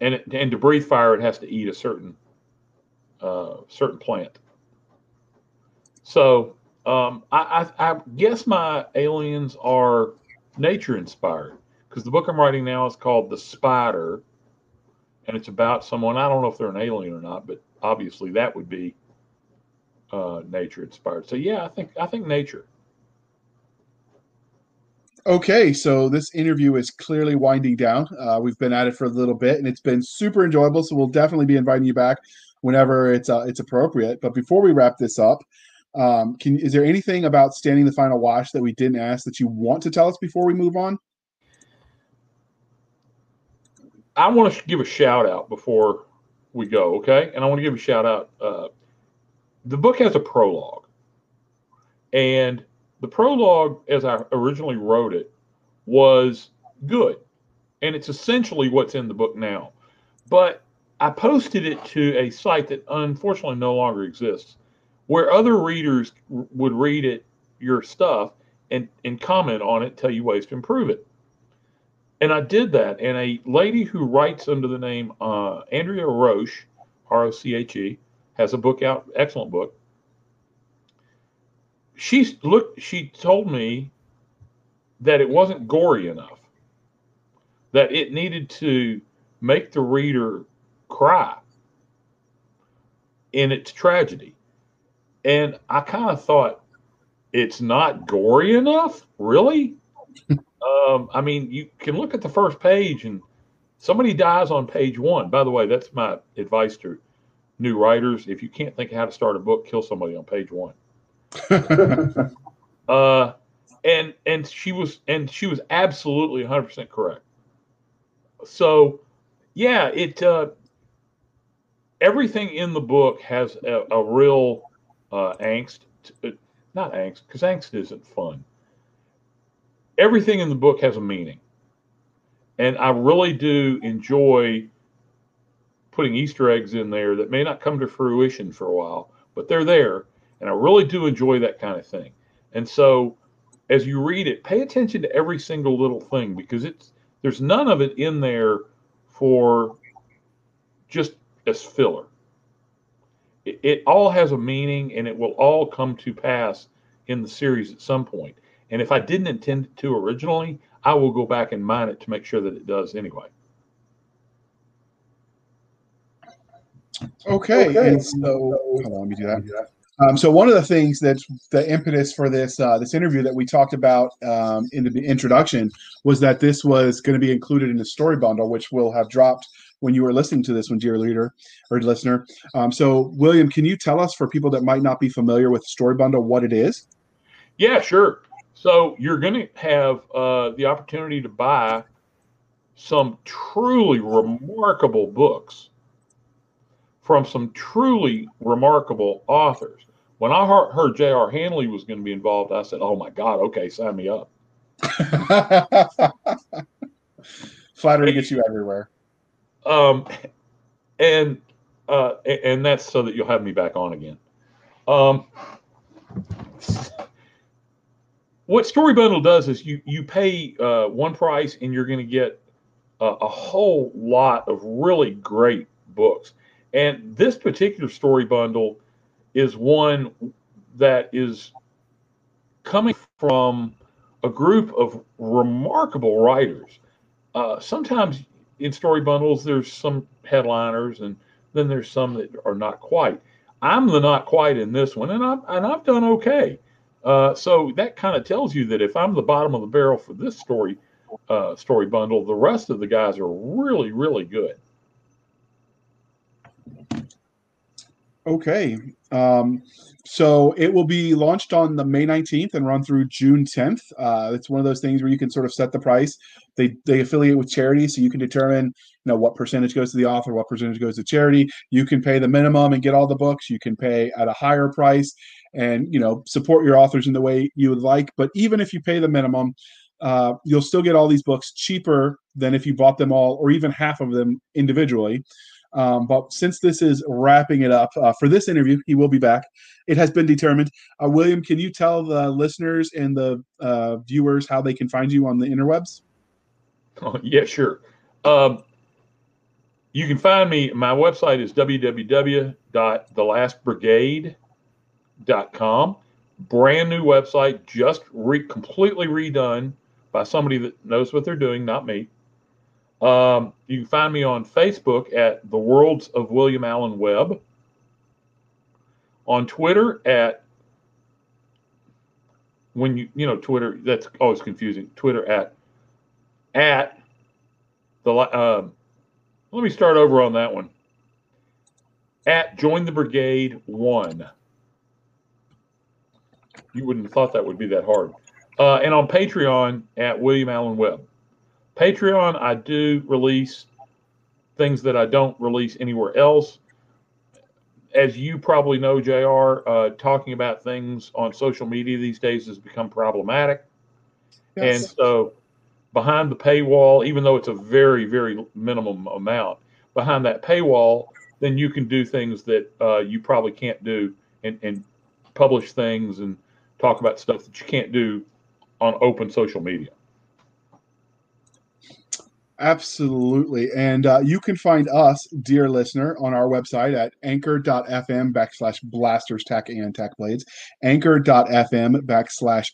and it, and to breathe fire, it has to eat a certain uh, certain plant. So Um, I, I, I guess my aliens are nature inspired because the book I'm writing now is called The Spider, and it's about someone. I don't know if they're an alien or not, but obviously that would be uh, nature inspired. So yeah, I think I think nature. Okay, so this interview is clearly winding down. Uh, we've been at it for a little bit, and it's been super enjoyable. So we'll definitely be inviting you back whenever it's uh, it's appropriate. But before we wrap this up, um, can is there anything about standing the final watch that we didn't ask that you want to tell us before we move on? I want to give a shout out before we go, okay? And I want to give a shout out. Uh, the book has a prologue, and the prologue, as I originally wrote it, was good. And it's essentially what's in the book now. But I posted it to a site that unfortunately no longer exists, where other readers would read it, your stuff, and, and comment on it, tell you ways to improve it. And I did that. And a lady who writes under the name uh, Andrea Roche, R O C H E, has a book out, excellent book she looked she told me that it wasn't gory enough that it needed to make the reader cry in its tragedy. And i kind of thought it's not gory enough? Really? [LAUGHS] Um, i mean you can look at the first page and somebody dies on page one. By the way that's my advice to new writers. If you can't think of how to start a book kill somebody on page one [LAUGHS] uh, and and she was and she was absolutely 100% correct. So, yeah, it uh, everything in the book has a, a real uh, angst, to, uh, not angst, because angst isn't fun. Everything in the book has a meaning, and I really do enjoy putting Easter eggs in there that may not come to fruition for a while, but they're there and I really do enjoy that kind of thing. And so as you read it, pay attention to every single little thing because it's there's none of it in there for just as filler. It, it all has a meaning and it will all come to pass in the series at some point. And if I didn't intend it to originally, I will go back and mine it to make sure that it does anyway. Okay. okay. And so, hold on, let me do that. Um, so one of the things that's the impetus for this uh, this interview that we talked about um, in the introduction was that this was going to be included in the story bundle, which will have dropped when you were listening to this one, dear leader or listener. Um, so William, can you tell us for people that might not be familiar with story bundle what it is? Yeah, sure. So you're going to have uh, the opportunity to buy some truly remarkable books from some truly remarkable authors. When I heard, heard J.R. Handley was going to be involved, I said, "Oh my God, okay, sign me up." [LAUGHS] Flattery gets you everywhere. Um, and uh, and that's so that you'll have me back on again. Um, what Story Bundle does is you you pay uh, one price and you're going to get a, a whole lot of really great books. And this particular story bundle is one that is coming from a group of remarkable writers. Uh, sometimes in story bundles, there's some headliners, and then there's some that are not quite. I'm the not quite in this one, and I've and I've done okay. Uh, so that kind of tells you that if I'm the bottom of the barrel for this story uh, story bundle, the rest of the guys are really really good. Okay. Um, so it will be launched on the May 19th and run through June 10th. Uh, it's one of those things where you can sort of set the price. They they affiliate with charity, so you can determine you know what percentage goes to the author, what percentage goes to charity. You can pay the minimum and get all the books. You can pay at a higher price and you know support your authors in the way you would like. But even if you pay the minimum, uh, you'll still get all these books cheaper than if you bought them all or even half of them individually. Um, but since this is wrapping it up uh, for this interview, he will be back. It has been determined. Uh, William, can you tell the listeners and the uh, viewers how they can find you on the interwebs? Oh, yeah, sure. Um, you can find me. My website is www.thelastbrigade.com. brand new website, just re- completely redone by somebody that knows what they're doing, not me. Um, you can find me on Facebook at The Worlds of William Alan Webb, on Twitter at when you you know Twitter that's always confusing. Twitter at at the um, let me start over on that one. At join the brigade one. You wouldn't have thought that would be that hard. Uh, and on Patreon at William Alan Webb. Patreon, I do release things that I don't release anywhere else. As you probably know, JR, uh, talking about things on social media these days has become problematic. Yes. And so, behind the paywall, even though it's a very, very minimum amount, behind that paywall, then you can do things that uh, you probably can't do and, and publish things and talk about stuff that you can't do on open social media. Absolutely. And uh, you can find us, dear listener, on our website at anchor.fm backslash blasters tack and tack blades, anchor.fm backslash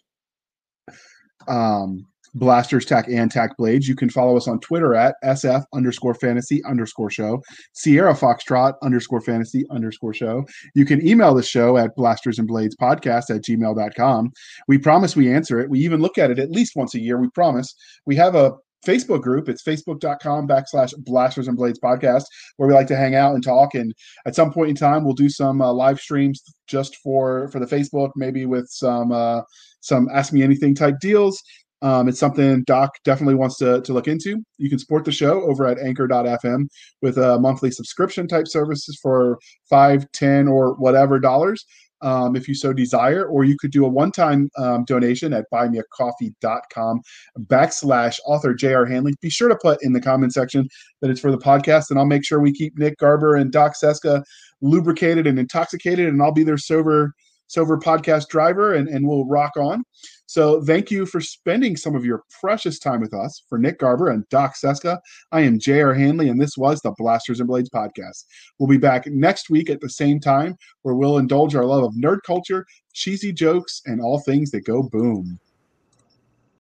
um, blasters tack and tack blades. You can follow us on Twitter at SF underscore fantasy underscore show, Sierra Foxtrot underscore fantasy underscore show. You can email the show at blasters and blades podcast at gmail.com. We promise we answer it. We even look at it at least once a year. We promise. We have a Facebook group. It's facebook.com backslash blasters and blades podcast, where we like to hang out and talk. And at some point in time, we'll do some uh, live streams just for for the Facebook, maybe with some uh, some ask me anything type deals. Um, it's something Doc definitely wants to, to look into. You can support the show over at anchor.fm with a monthly subscription type services for five, ten, or whatever dollars um, if you so desire, or you could do a one-time um, donation at buymeacoffee.com backslash author J.R. Handley. Be sure to put in the comment section that it's for the podcast, and I'll make sure we keep Nick Garber and Doc Cisca lubricated and intoxicated, and I'll be their sober sober podcast driver, and, and we'll rock on. So thank you for spending some of your precious time with us. For Nick Garber and Doc Cisca, I am J.R. Handley, and this was the Blasters and Blades podcast. We'll be back next week at the same time where we'll indulge our love of nerd culture, cheesy jokes, and all things that go boom.